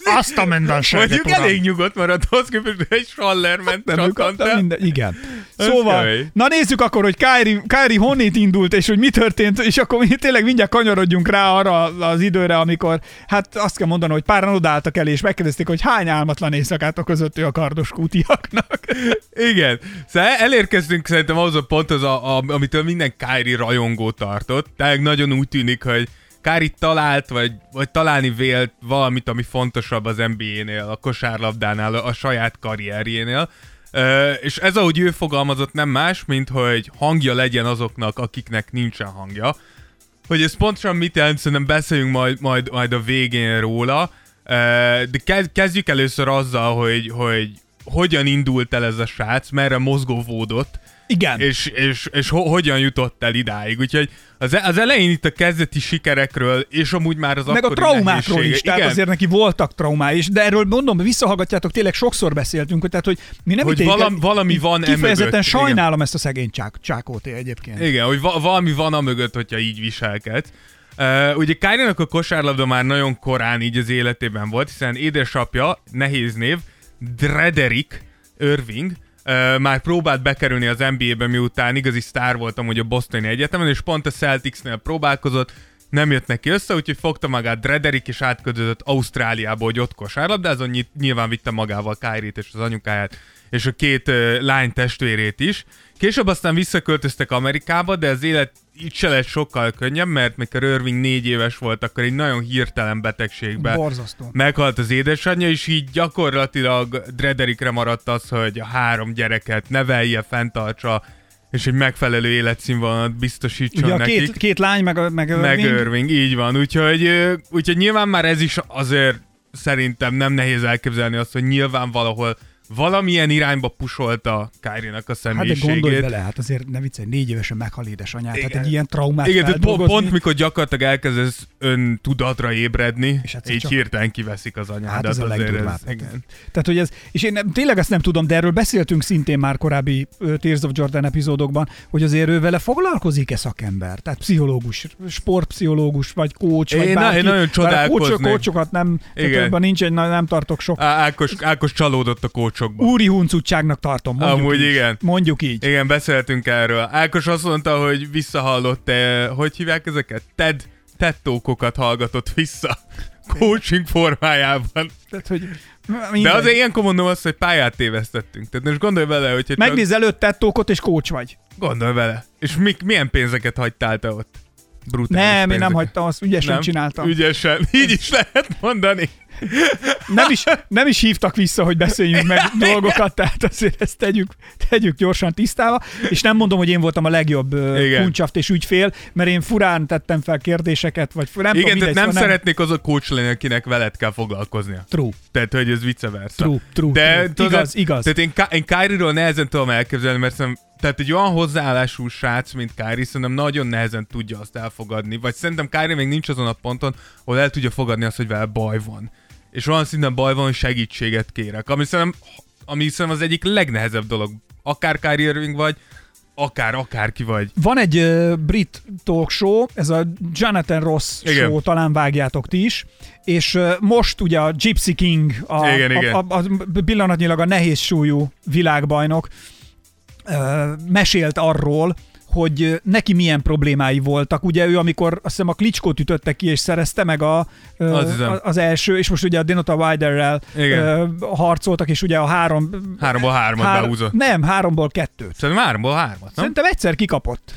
Azt a mindenséget, Mondjuk uram. elég nyugodt maradt ahhoz képest, hogy egy saller ment Nem csattant akartam el. minden, igen. Szóval, na nézzük akkor, hogy Kyrie, Kyrie honnét indult, és hogy mi történt, és akkor mi tényleg mindjárt kanyarodjunk rá arra az időre, amikor, hát azt kell mondani, hogy páran odaálltak elé, és megkérdezték, hogy hány álmatlan éjszakát okozott ő a kardos kútiaknak. Igen. Szóval elérkeztünk szerintem ahhoz a ponthoz, a, a, amitől minden Kyrie rajongó tartott. Tehát nagyon úgy tűnik, hogy Kyrie talált, vagy, vagy találni vélt valamit, ami fontosabb az NBA-nél, a kosárlabdánál, a saját karrierjénél. És ez, ahogy ő fogalmazott, nem más, mint hogy hangja legyen azoknak, akiknek nincsen hangja. Hogy ez pontosan mit jelent, szerintem beszéljünk majd, majd, majd a végén róla. Ö, De kezd- kezdjük először azzal, hogy, hogy hogyan indult el ez a srác, merre mozgóvódott, Igen. és, és, és ho- hogyan jutott el idáig. Úgyhogy az, az elején itt a kezdeti sikerekről, és amúgy már az meg a traumákról nehézsége- is, tehát Igen, azért neki voltak traumái is, de erről mondom, visszahallgatjátok, tényleg sokszor beszéltünk, hogy, tehát, hogy mi nem Hogy ítéljük valami így van Kifejezetten emögött, sajnálom ezt a szegény csák, csákóté egyébként. Igen, hogy va- valami van a mögött, hogyha így viselkedsz. Uh, ugye kyrie a kosárlabda már nagyon korán így az életében volt, hiszen édesapja, nehéz név, Drederick Irving, már próbált bekerülni az NBA-be, miután igazi sztár volt amúgy a Bostoni Egyetemen, és pont a Celticsnél próbálkozott, nem jött neki össze, úgyhogy fogta magát Drederick, és átköltözött Ausztráliába, hogy ott kosárlabdázon, Ny- nyilván vitte magával Kyrie-t és az anyukáját, és a két uh, lány testvérét is. Később aztán visszaköltöztek Amerikába, de az élet itt se lett sokkal könnyebb, mert mikor Irving négy éves volt, akkor egy nagyon hirtelen betegségbe Borzasztó. meghalt az édesanyja, és így gyakorlatilag Drederickre maradt az, hogy a három gyereket nevelje, fenntartsa, és egy megfelelő életszínvonalat biztosítson Ugye a nekik. két, két lány, meg, meg, Meg Irving. Irving, így van. Úgyhogy, úgyhogy nyilván már ez is azért szerintem nem nehéz elképzelni azt, hogy nyilván valahol valamilyen irányba pusolta Kyrie-nak a Hát de személyiségét. gondolj bele, hát azért ne viccelj, négy évesen meghal édesanyját, tehát egy ilyen traumát Igen, tehát pont, pont mikor gyakorlatilag elkezdesz ön tudatra ébredni, És egyszer így csak- hirtelen kiveszik az anyádat. Hát ez a legdurvább. igen. Tehát, hogy ez, és én nem, tényleg ezt nem tudom, de erről beszéltünk szintén már korábbi ö, Tears of Jordan epizódokban, hogy azért ő vele foglalkozik-e szakember? Tehát pszichológus, sportpszichológus, vagy coach, vagy Én bárki. én nagyon csodálkoznék. coachok- coachokat nem, Igen. abban nincs egy, nem tartok sok. Á- Ákos, Ákos csalódott a kócsokba. Úri huncutságnak tartom, mondjuk Amúgy így. igen. Mondjuk így. Igen, beszéltünk erről. Ákos azt mondta, hogy visszahallott, te, hogy hívják ezeket? TED, talkokat hallgatott vissza. Coaching formájában. Tehát, hogy De mindegy. azért ilyenkor mondom azt, hogy pályát tévesztettünk. Tehát most gondolj vele, hogy csak Megnéz előtte tókot és coach vagy. gondolj vele. És mik, milyen pénzeket hagytál te ott? Brutális Nem, én nem pénzeket. hagytam, azt ügyesen csináltam. Ügyesen. Így is lehet mondani. Nem, is, nem is hívtak vissza, hogy beszéljünk meg dolgokat, tehát azért ezt tegyük, tegyük gyorsan tisztába, és nem mondom, hogy én voltam a legjobb Igen. kuncsaft és ügyfél, mert én furán tettem fel kérdéseket, vagy nem Igen, tudom, tehát mindegy, nem szeretnék az a coach lenni, akinek veled kell foglalkoznia. True, Tehát, hogy ez vice versa. true, true, De true. tudod, igaz, igaz. Tehát én, Ky- én Kyrie-ról nehezen tudom elképzelni, mert szerintem, tehát egy olyan hozzáállású srác, mint Kyrie, szerintem nagyon nehezen tudja azt elfogadni. Vagy szerintem Kyrie még nincs azon a ponton, ahol el tudja fogadni azt, hogy vele baj van. És olyan szinten baj van, hogy segítséget kérek. Ami szerintem, ami szerintem az egyik legnehezebb dolog. Akár Kyrie Irving vagy, akár akárki vagy. Van egy uh, brit talk show, ez a Jonathan Ross Igen. show, talán vágjátok ti is, és uh, most ugye a Gypsy King, a, Igen, igen. a, a, a pillanatnyilag a nehéz súlyú világbajnok, uh, mesélt arról, hogy neki milyen problémái voltak. Ugye ő, amikor azt hiszem a klicskót ütötte ki, és szerezte meg a, hiszem. a- az első, és most ugye a Denota ö, harcoltak, és ugye a három... Háromból hármat hár- beúzott. Nem, háromból kettőt. Szerintem háromból hármat, nem? Szerintem egyszer kikapott.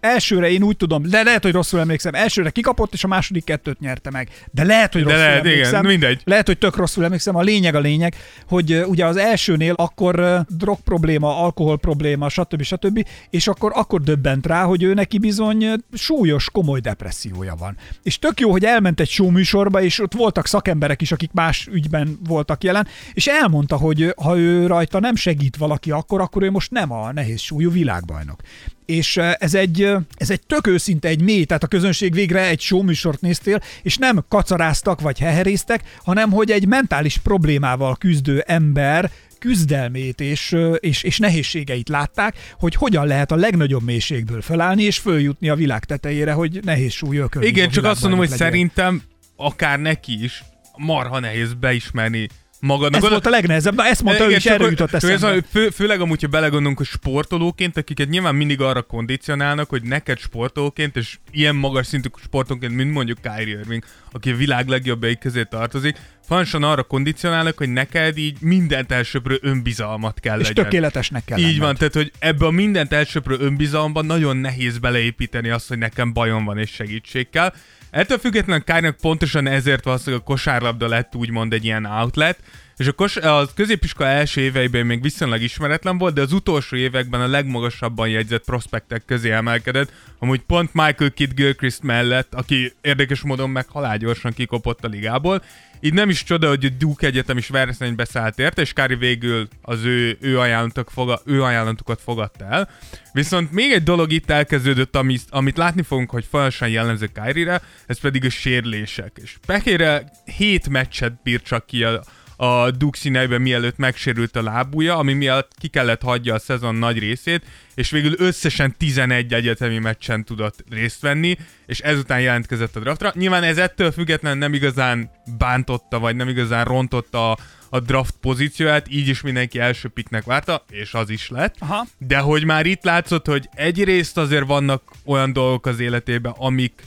Elsőre én úgy tudom, de lehet, hogy rosszul emlékszem, elsőre kikapott, és a második kettőt nyerte meg. De lehet, hogy De rosszul lehet, igen, emlékszem. mindegy. Lehet, hogy tök rosszul emlékszem. A lényeg a lényeg, hogy uh, ugye az elsőnél akkor uh, drog probléma, alkohol probléma, stb. stb. És akkor, akkor döbbent rá, hogy ő neki bizony uh, súlyos, komoly depressziója van. És tök jó, hogy elment egy showműsorba, és ott voltak szakemberek is, akik más ügyben voltak jelen, és elmondta, hogy ha ő rajta nem segít valaki akkor, akkor ő most nem a nehéz súlyú világbajnok. És ez egy, ez egy tök őszinte, egy mély, tehát a közönség végre egy showműsort néztél, és nem kacaráztak vagy heheréztek, hanem hogy egy mentális problémával küzdő ember küzdelmét és, és, és nehézségeit látták, hogy hogyan lehet a legnagyobb mélységből felállni és följutni a világ tetejére, hogy nehéz ökölni. Igen, csak azt mondom, hogy legyél. szerintem akár neki is marha nehéz beismerni magadnak. Ez Oda- volt a legnehezebb, na ezt mondta ő Igen, is, csak erről hogy- jutott csak ez eszembe. a- fő, főleg amúgy, ha belegondolunk, hogy sportolóként, akiket nyilván mindig arra kondicionálnak, hogy neked sportolóként, és ilyen magas szintű sportolóként, mint mondjuk Kyrie Irving, aki a világ legjobbjai közé tartozik, fontosan arra kondicionálnak, hogy neked így mindent elsőprő önbizalmat kell És legyen. tökéletesnek kell Így lenned. van, tehát hogy ebbe a mindent elsőprő önbizalomban nagyon nehéz beleépíteni azt, hogy nekem bajom van és segítség kell. Ettől függetlenül Kárnak pontosan ezért valószínűleg a kosárlabda lett úgymond egy ilyen outlet, és a, kos- a középiskola első éveiben még viszonylag ismeretlen volt, de az utolsó években a legmagasabban jegyzett prospektek közé emelkedett, amúgy pont Michael Kidd Gilchrist mellett, aki érdekes módon meg halálgyorsan kikopott a ligából. Így nem is csoda, hogy a Duke Egyetem is versenybe szállt érte, és Kári végül az ő, ő, ajánlatok foga, ő ajánlatukat fogadta el. Viszont még egy dolog itt elkezdődött, amit, amit látni fogunk, hogy folyamatosan jellemző Kyrire, ez pedig a sérlések. És Pekére 7 meccset bírt csak ki a, a színeiben, mielőtt megsérült a lábúja, ami miatt ki kellett hagyja a szezon nagy részét, és végül összesen 11 egyetemi meccsen tudott részt venni, és ezután jelentkezett a draftra. Nyilván ez ettől függetlenül nem igazán bántotta, vagy nem igazán rontotta a, a draft pozícióját, így is mindenki első piknek várta, és az is lett. Aha. De hogy már itt látszott, hogy egyrészt azért vannak olyan dolgok az életében, amik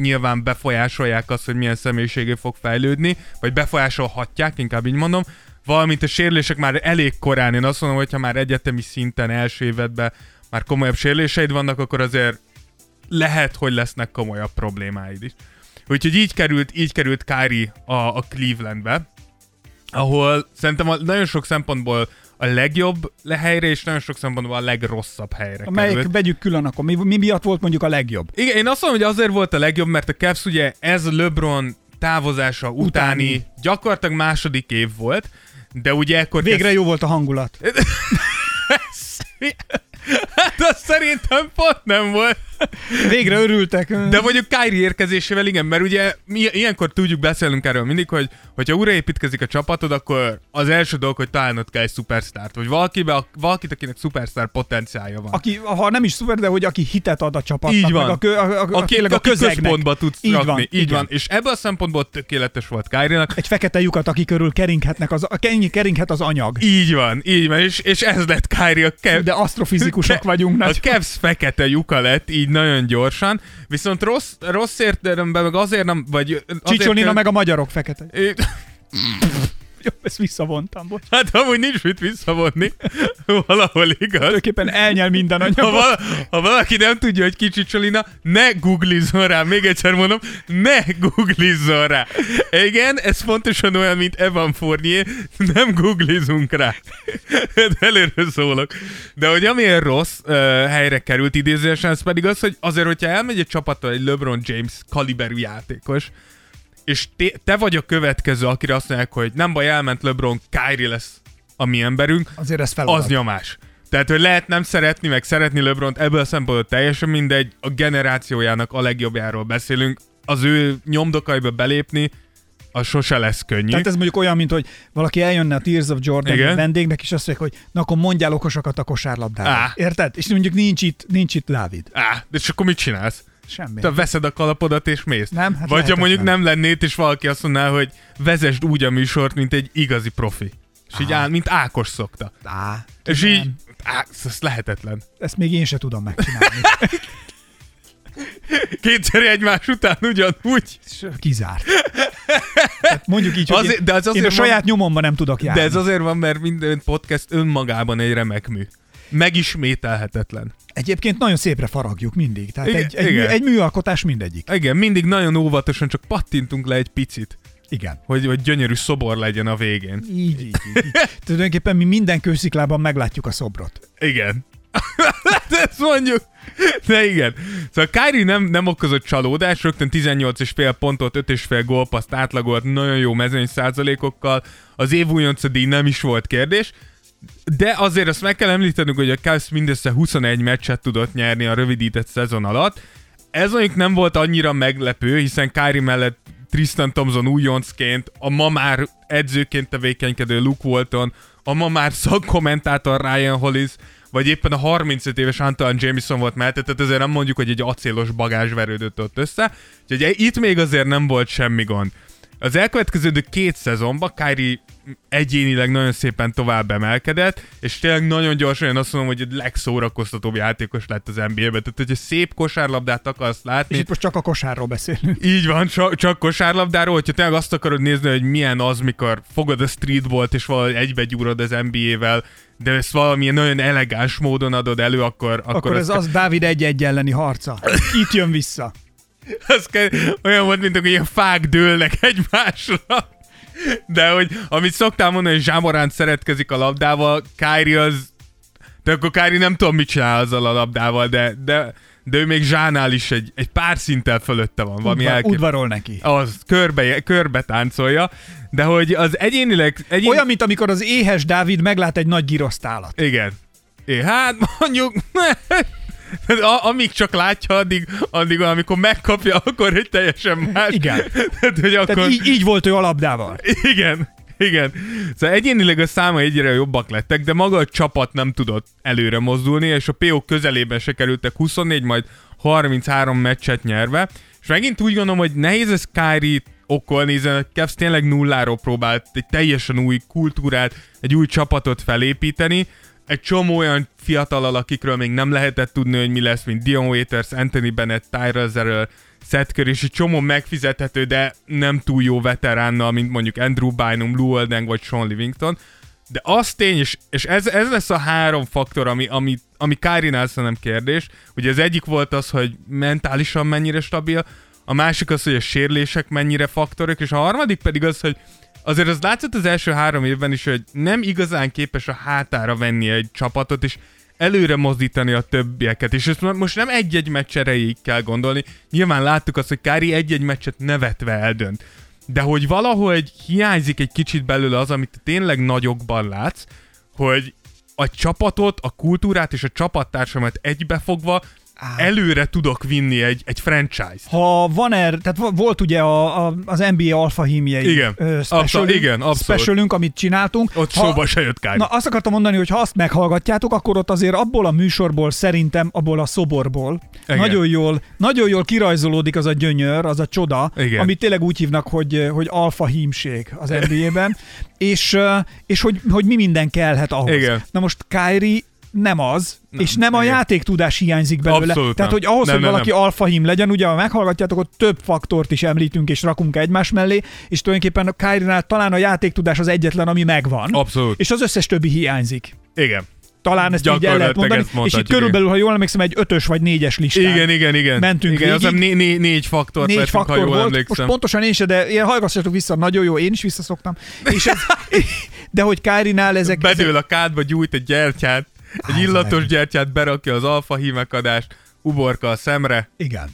nyilván befolyásolják azt, hogy milyen személyiségé fog fejlődni, vagy befolyásolhatják, inkább így mondom, valamint a sérülések már elég korán. Én azt mondom, hogy ha már egyetemi szinten első évedben már komolyabb sérüléseid vannak, akkor azért lehet, hogy lesznek komolyabb problémáid is. Úgyhogy így került, így került Kyrie a, a Clevelandbe, ahol szerintem a, nagyon sok szempontból a legjobb helyre, és nagyon sok szempontból a legrosszabb helyre Melyik került. vegyük külön akkor? Mi, mi miatt volt mondjuk a legjobb? Igen, én azt mondom, hogy azért volt a legjobb, mert a Cavs ugye ez LeBron távozása utáni, Utáni. gyakorlatilag második év volt, de ugye ekkor Végre jó volt a hangulat. Hát az szerintem pont nem volt. Végre örültek. De mondjuk Kyrie érkezésével igen, mert ugye mi ilyenkor tudjuk beszélnünk erről mindig, hogy hogyha újraépítkezik a csapatod, akkor az első dolog, hogy találnod kell egy szupersztárt, vagy valakibe, valakit, akinek szupersztár potenciálja van. aki, ha nem is szuper, de hogy aki hitet ad a csapatnak, Így van. a, kö, a, a, a, aki, a közegnek. központba tudsz Így rakni. van, így igen. van. És ebből a szempontból tökéletes volt Kyrie-nak. Egy fekete lyukat, aki körül keringhetnek az, kering- keringhet az anyag. Így van, így van, és, és ez lett Kyrie a Kev... De asztrofizikusok vagyunk. A Nagy. Cavs fekete lyuka lett, így nagyon gyorsan, viszont rossz, rossz értelemben meg azért nem, vagy Csicsolina meg a magyarok fekete. Jó, ezt visszavontam, bocs. Hát amúgy nincs mit visszavonni, valahol igaz. Tulajdonképpen elnyel minden Ha, anyagot. vala, ha valaki nem tudja, hogy kicsi Csolina, ne googlizzon rá. Még egyszer mondom, ne googlizzon rá. Igen, ez pontosan olyan, mint Evan Fournier, nem googlizunk rá. De előre szólok. De hogy amilyen rossz uh, helyre került idézésen, ez pedig az, hogy azért, hogyha elmegy egy csapattal egy LeBron James kaliberű játékos, és te, te vagy a következő, akire azt mondják, hogy nem baj, elment LeBron, Kyrie lesz a mi emberünk, Azért ez feladat. az nyomás. Tehát, hogy lehet nem szeretni, meg szeretni LeBron, ebből a szempontból teljesen mindegy, a generációjának a legjobbjáról beszélünk, az ő nyomdokaiba belépni, az sose lesz könnyű. Tehát ez mondjuk olyan, mint hogy valaki eljönne a Tears of Jordan Igen. vendégnek, és azt mondja, hogy na akkor mondjál okosakat a kosárlabdára. Á. Érted? És mondjuk nincs itt, nincs itt Dávid. Á, de és akkor mit csinálsz? Semmi. Te veszed a kalapodat és mész. Nem, hát Vagy ha mondjuk nem lennéd, és valaki azt mondaná, hogy vezesd úgy a műsort, mint egy igazi profi. És így áll, mint Ákos szokta. Á, És nem. így, á, ez lehetetlen. Ezt még én se tudom megcsinálni. Kétszer egymás után ugyanúgy. Kizárt. Tehát mondjuk így, hogy Azért- de az én a azért saját nyomomban nem tudok járni. De ez azért van, mert minden podcast önmagában egy remek mű. Megismételhetetlen. Egyébként nagyon szépre faragjuk mindig. Tehát Igen, egy, egy, mű, igen. egy műalkotás mindegyik. Igen, mindig nagyon óvatosan csak pattintunk le egy picit, Igen. hogy, hogy gyönyörű szobor legyen a végén. Így, így, így. így. Tulajdonképpen mi minden kősziklában meglátjuk a szobrot. Igen. De ezt mondjuk. De igen. Szóval Kyrie nem, nem okozott csalódás, rögtön 18,5 pontot, 5,5 gólpaszt átlagolt nagyon jó mezőny százalékokkal. Az év újonca díj nem is volt kérdés. De azért azt meg kell említenünk, hogy a Cavs mindössze 21 meccset tudott nyerni a rövidített szezon alatt. Ez mondjuk nem volt annyira meglepő, hiszen Kyrie mellett Tristan Thompson újoncként, a ma már edzőként tevékenykedő Luke Walton, a ma már szakkommentátor Ryan Hollis, vagy éppen a 35 éves Antoine Jameson volt mellette, tehát ezért nem mondjuk, hogy egy acélos bagázs verődött ott össze. Úgyhogy itt még azért nem volt semmi gond. Az elkövetkező két szezonban Kyrie egyénileg nagyon szépen tovább emelkedett, és tényleg nagyon gyorsan én azt mondom, hogy a legszórakoztatóbb játékos lett az NBA-ben. Tehát, hogyha szép kosárlabdát akarsz látni, És itt most csak a kosárról beszélünk. így van, csak, csak kosárlabdáról, hogyha tényleg azt akarod nézni, hogy milyen az, mikor fogod a streetballt és valahogy egybe az NBA-vel, de ezt valamilyen nagyon elegáns módon adod elő, akkor... Akkor, Akkor ez az Dávid egy-egy elleni harca. Itt jön vissza. Az kell, olyan volt, mint hogy ilyen fák dőlnek egymásra. De hogy, amit szoktál mondani, hogy Zsámorán szeretkezik a labdával, Kyrie az... De akkor Kyrie nem tudom, mit csinál azzal a labdával, de, de, de ő még Zsánál is egy, egy pár szinttel fölötte van, valami Udvar, elkép... udvarol neki. Az körbe, körbe táncolja, de hogy az egyénileg... Egyén... Olyan, mint amikor az éhes Dávid meglát egy nagy girosztálat. Igen. É, hát mondjuk... A, amíg csak látja, addig, addig amikor megkapja, akkor egy teljesen más. Igen. Tehát, hogy akkor... Tehát így, így volt ő a labdával. Igen, igen. Szóval egyénileg a száma egyre jobbak lettek, de maga a csapat nem tudott előre mozdulni, és a PO közelében se kerültek 24, majd 33 meccset nyerve. És megint úgy gondolom, hogy nehéz ez Kyrie okolni, hiszen a Cavs tényleg nulláról próbált egy teljesen új kultúrát, egy új csapatot felépíteni, egy csomó olyan fiatal akikről még nem lehetett tudni, hogy mi lesz, mint Dion Waiters, Anthony Bennett, Tyrell Zerrell, Seth Curry, és egy csomó megfizethető, de nem túl jó veteránnal, mint mondjuk Andrew Bynum, Lou Oldeng vagy Sean Livington. De az tény, és, és ez, ez lesz a három faktor, ami, ami, ami Kyrie-nál szerintem kérdés. Ugye az egyik volt az, hogy mentálisan mennyire stabil, a másik az, hogy a sérlések mennyire faktorok, és a harmadik pedig az, hogy azért az látszott az első három évben is, hogy nem igazán képes a hátára venni egy csapatot, és előre mozdítani a többieket, és ezt most nem egy-egy meccs erejéig kell gondolni. Nyilván láttuk azt, hogy Kári egy-egy meccset nevetve eldönt. De hogy valahogy hiányzik egy kicsit belőle az, amit tényleg nagyokban látsz, hogy a csapatot, a kultúrát és a csapattársamat egybefogva előre tudok vinni egy, egy franchise-t. Ha van er, tehát vo- volt ugye a, a, az NBA alfa hímjei Igen. Abszolút, igen, abszolút. specialünk, amit csináltunk. Ott ha, szóba se jött Kári. Na azt akartam mondani, hogy ha azt meghallgatjátok, akkor ott azért abból a műsorból szerintem, abból a szoborból Igen. nagyon jól, nagyon jól kirajzolódik az a gyönyör, az a csoda, Igen. amit tényleg úgy hívnak, hogy, hogy alfa hímség az NBA-ben, és, és hogy, hogy mi minden kellhet ahhoz. Igen. Na most Kyrie nem az, nem, és nem a igen. játéktudás hiányzik belőle. Abszolút Tehát, nem. hogy ahhoz, Nem, hogy nem, valaki nem. alfahím legyen, ugye, ha meghallgatjátok, ott több faktort is említünk és rakunk egymás mellé, és tulajdonképpen a Kyrie-nál talán a játéktudás az egyetlen, ami megvan. Abszolút. És az összes többi hiányzik. Igen. Talán ezt így el lehet mondani. ezt És itt körülbelül, ha jól emlékszem, egy ötös vagy négyes listán. Igen, igen, igen. Mentünk igen, azt né- né- négy faktort Négy vettünk, faktor ha jól volt, emlékszem. most pontosan én se, de ilyen hallgassatok vissza, nagyon jó, én is visszaszoktam. És ez, de hogy Kyrie-nál ezek... Bedől a kádba, gyújt egy gyertyát, egy Á, illatos meg. gyertyát, berakja az alfa hímekadást, uborka a szemre, Igen.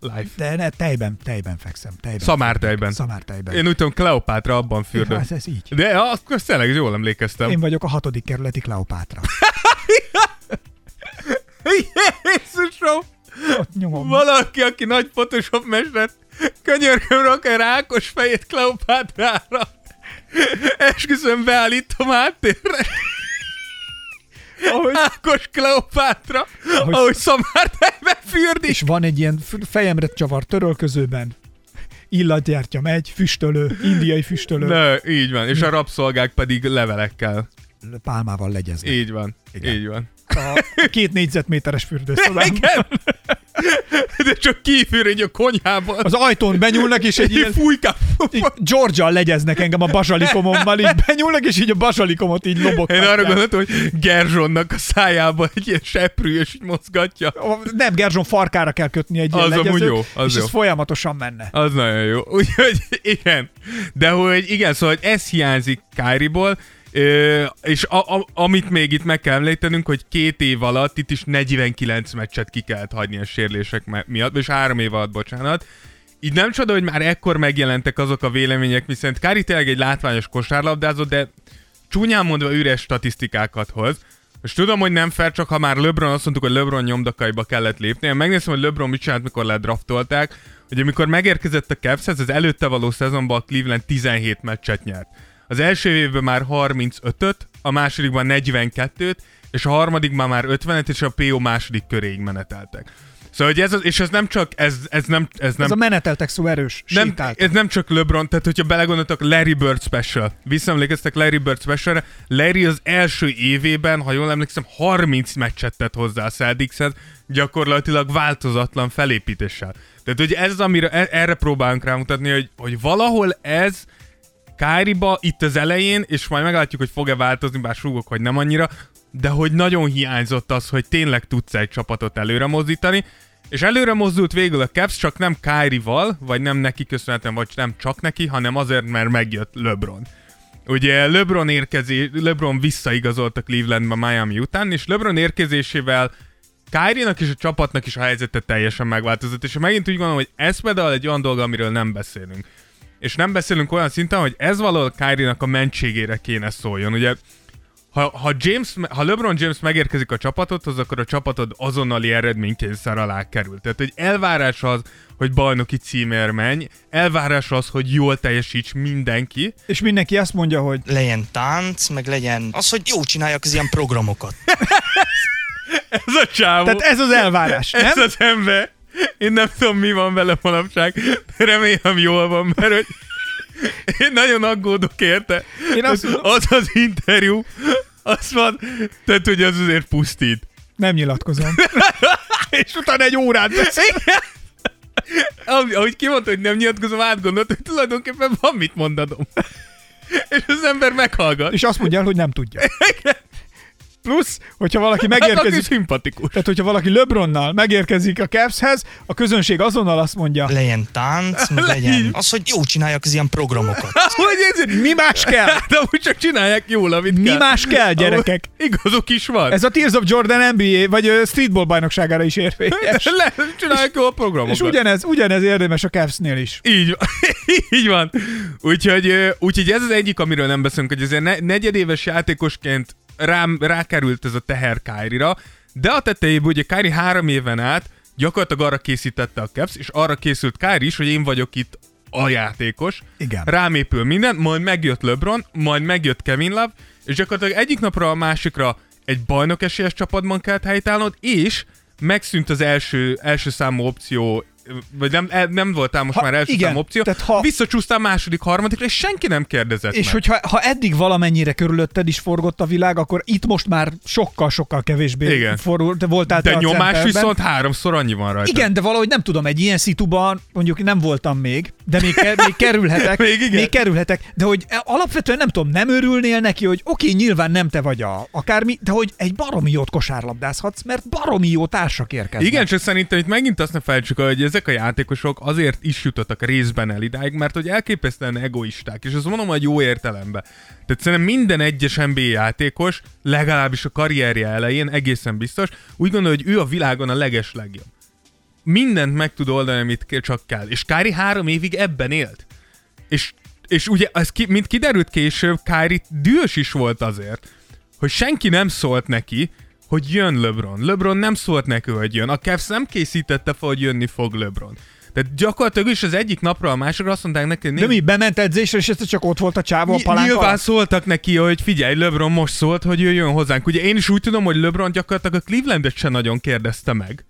life. De ne, tejben, tejben fekszem. Tejben Szamártejben. Szamártejben. Én úgy tudom, Kleopátra abban fürdött. Hát ez így. De akkor tényleg jól emlékeztem. Én vagyok a hatodik kerületi Kleopátra. Jézusom! Ott nyomom. Valaki, aki nagy Photoshop mester, könyörgöm rakja rá Ákos fejét Kleopátrára. Esküszöm, beállítom áttérre. Ahogy, Ákos Kleopátra, Ahogy- ahogy szamártejbe fürdik. és van egy ilyen fejemre csavar törölközőben. Illatgyártya megy, füstölő, indiai füstölő, De, így van, és a rabszolgák pedig levelekkel. pálmával legyeznek. Így van, Igen. így van. A két négyzetméteres fürdőszobában. Igen. De csak kívülre egy a konyhában. Az ajtón benyúlnak, és egy ilyen így Georgia legyeznek engem a bazsalikomommal, így benyúlnak, és így a bazsalikomot így Én lobogtatják. arra gondoltam, hogy Gerzsonnak a szájába egy ilyen seprű, és így mozgatja. Nem, Gerzson farkára kell kötni egy ilyen Az legyezőt, jó, az és jó. ez folyamatosan menne. Az nagyon jó. Úgyhogy igen. De hogy igen, szóval hogy ez hiányzik Kyrie-ból, És a, a, amit még itt meg kell említenünk, hogy két év alatt itt is 49 meccset ki kellett hagyni a sérülések miatt, és három év alatt, bocsánat. Így nem csoda, hogy már ekkor megjelentek azok a vélemények, miszerint Kári tényleg egy látványos kosárlabdázó, de csúnyán mondva üres statisztikákat hoz. És tudom, hogy nem fair, csak ha már LeBron azt mondtuk, hogy LeBron nyomdakaiba kellett lépni. Én megnéztem, hogy LeBron mit csinált, mikor ledraftolták, hogy amikor megérkezett a Cavshez, az előtte való szezonban a Cleveland 17 meccset nyert. Az első évben már 35-öt, a másodikban 42-t, és a harmadikban már 50-et, és a PO második köréig meneteltek. Szóval, hogy ez, az, és ez nem csak, ez, ez nem, ez nem Ez a meneteltek szó erős. nem, ez nem csak LeBron, tehát hogyha belegondoltak Larry Bird Special, visszaemlékeztek Larry Bird Specialre, Larry az első évében, ha jól emlékszem, 30 meccset tett hozzá a Celticshez, gyakorlatilag változatlan felépítéssel. Tehát, hogy ez, amire, e- erre próbálunk rámutatni, hogy, hogy valahol ez Káriba itt az elején, és majd meglátjuk, hogy fog-e változni, bár súgok, hogy nem annyira, de hogy nagyon hiányzott az, hogy tényleg tudsz egy csapatot előre mozdítani, és előre mozdult végül a Caps, csak nem Kyrie-val, vagy nem neki köszönhetően, vagy nem csak neki, hanem azért, mert megjött LeBron. Ugye LeBron, érkezé, LeBron visszaigazolt a Clevelandbe Miami után, és LeBron érkezésével Kyrie-nak és a csapatnak is a helyzete teljesen megváltozott, és megint úgy gondolom, hogy ez például egy olyan dolog, amiről nem beszélünk. És nem beszélünk olyan szinten, hogy ez valahol Kyrie-nak a mentségére kéne szóljon. Ugye ha, ha, James, ha LeBron James megérkezik a csapatodhoz, akkor a csapatod azonnali eredménykényszer alá kerül. Tehát, hogy elvárás az, hogy bajnoki címér menj, elvárás az, hogy jól teljesíts mindenki, És mindenki azt mondja, hogy Legyen tánc, meg legyen az, hogy jó csináljak az ilyen programokat. ez a csávó, tehát ez az elvárás, nem? ez az ember, én nem tudom, mi van vele manapság, de remélem jól van, mert hogy én nagyon aggódok érte. Én azt mondom- az az interjú, azt van, tehát hogy az azért pusztít. Nem nyilatkozom. és utána egy órát beszél. Ahogy, kimondta, hogy nem nyilatkozom, átgondolt, hogy tulajdonképpen van mit mondanom. És az ember meghallgat. És azt mondja hogy nem tudja. Plusz, hogyha valaki Hát megérkezik, szimpatikus. tehát hogyha valaki LeBronnal megérkezik a Cavshez, a közönség azonnal azt mondja, Legyen tánc, meg legyen az, hogy jó csináljak az ilyen programokat. Hogy ez, mi más kell? de úgy csak csinálják jól, amit Mi kell. más kell, gyerekek? Ahol Igazok is van. Ez a Tears of Jordan NBA, vagy streetball bajnokságára is érvényes. Le, csinálják jól a programokat. És ugyanez, ugyanez érdemes a Cavsnél is. Így van. Így van. Úgyhogy, úgyhogy ez az egyik, amiről nem beszélünk, hogy ne, negyedéves játékosként rám, rákerült ez a teher Kyrie-ra, de a tetejében ugye Kyrie három éven át gyakorlatilag arra készítette a Caps, és arra készült Kyrie is, hogy én vagyok itt a játékos. Igen. Rám épül minden, majd megjött LeBron, majd megjött Kevin Love, és gyakorlatilag egyik napra a másikra egy bajnok esélyes csapatban kellett helytállnod, és megszűnt az első, első számú opció vagy nem, e- nem voltál most Ha- már első igen, opció, tehát ha- visszacsúsztál második, harmadikra, és senki nem kérdezett És meg. hogyha ha eddig valamennyire körülötted is forgott a világ, akkor itt most már sokkal-sokkal kevésbé Igen. forul, de voltál te De a nyomás centerben. viszont háromszor annyi van rajta. Igen, de valahogy nem tudom, egy ilyen szituban mondjuk nem voltam még, de még, még kerülhetek, Még igen. még kerülhetek, de hogy alapvetően nem tudom, nem örülnél neki, hogy oké, nyilván nem te vagy a akármi, de hogy egy baromi jót kosárlabdázhatsz, mert baromi jó társak érkeznek. Igen, csak szerintem itt megint azt ne felejtsük, el, hogy ezek a játékosok azért is jutottak részben el idáig, mert hogy elképesztően egoisták, és azt mondom, hogy jó értelemben. Tehát szerintem minden egyes NBA játékos, legalábbis a karrierje elején, egészen biztos, úgy gondolja, hogy ő a világon a leges legjobb. Mindent meg tud oldani, amit csak kell. És Kári három évig ebben élt. És, és ugye, ez ki, mint kiderült később, Kári dühös is volt azért, hogy senki nem szólt neki, hogy jön LeBron. LeBron nem szólt neki, hogy jön. A Cavs nem készítette fel, hogy jönni fog LeBron. Tehát gyakorlatilag is az egyik napra a másikra azt mondták neki, hogy De mi, bement edzésre, és ez csak ott volt a csávó a palánk Nyilván alatt? szóltak neki, hogy figyelj, LeBron most szólt, hogy jöjjön hozzánk. Ugye én is úgy tudom, hogy LeBron gyakorlatilag a Clevelandet se nagyon kérdezte meg.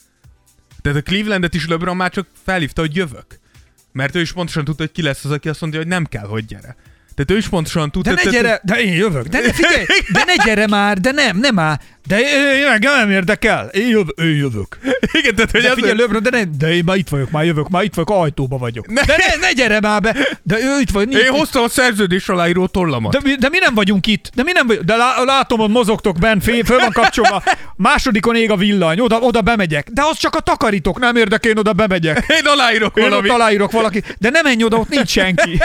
Tehát a Clevelandet is LeBron már csak felhívta, hogy jövök. Mert ő is pontosan tudta, hogy ki lesz az, aki azt mondja, hogy nem kell, hogy gyere. Tehát ő is pontosan tudta. De ne gyere, de én jövök, de ne figyelj, de ne gyere már, de nem, nem már. De én, engem nem érdekel. Én, jöv, én jövök. Igen, tehát hogy De figyelj, LeBron, de, ne, de én már itt vagyok, már jövök, már itt vagyok, ajtóba vagyok. Ne. De ne, ne gyere már be. De ő itt vagy. én hoztam a szerződés aláíró tollamat. de, mi- de mi nem vagyunk itt? De mi nem vagyunk? De lá, látom, hogy mozogtok benn, fél, föl van kapcsolva. Másodikon ég a villany, oda, oda bemegyek. De az csak a takarítok, nem érdekel, én oda bemegyek. Én aláírok Én ott valamit. aláírok valaki. De nem menj oda, ott nincs senki.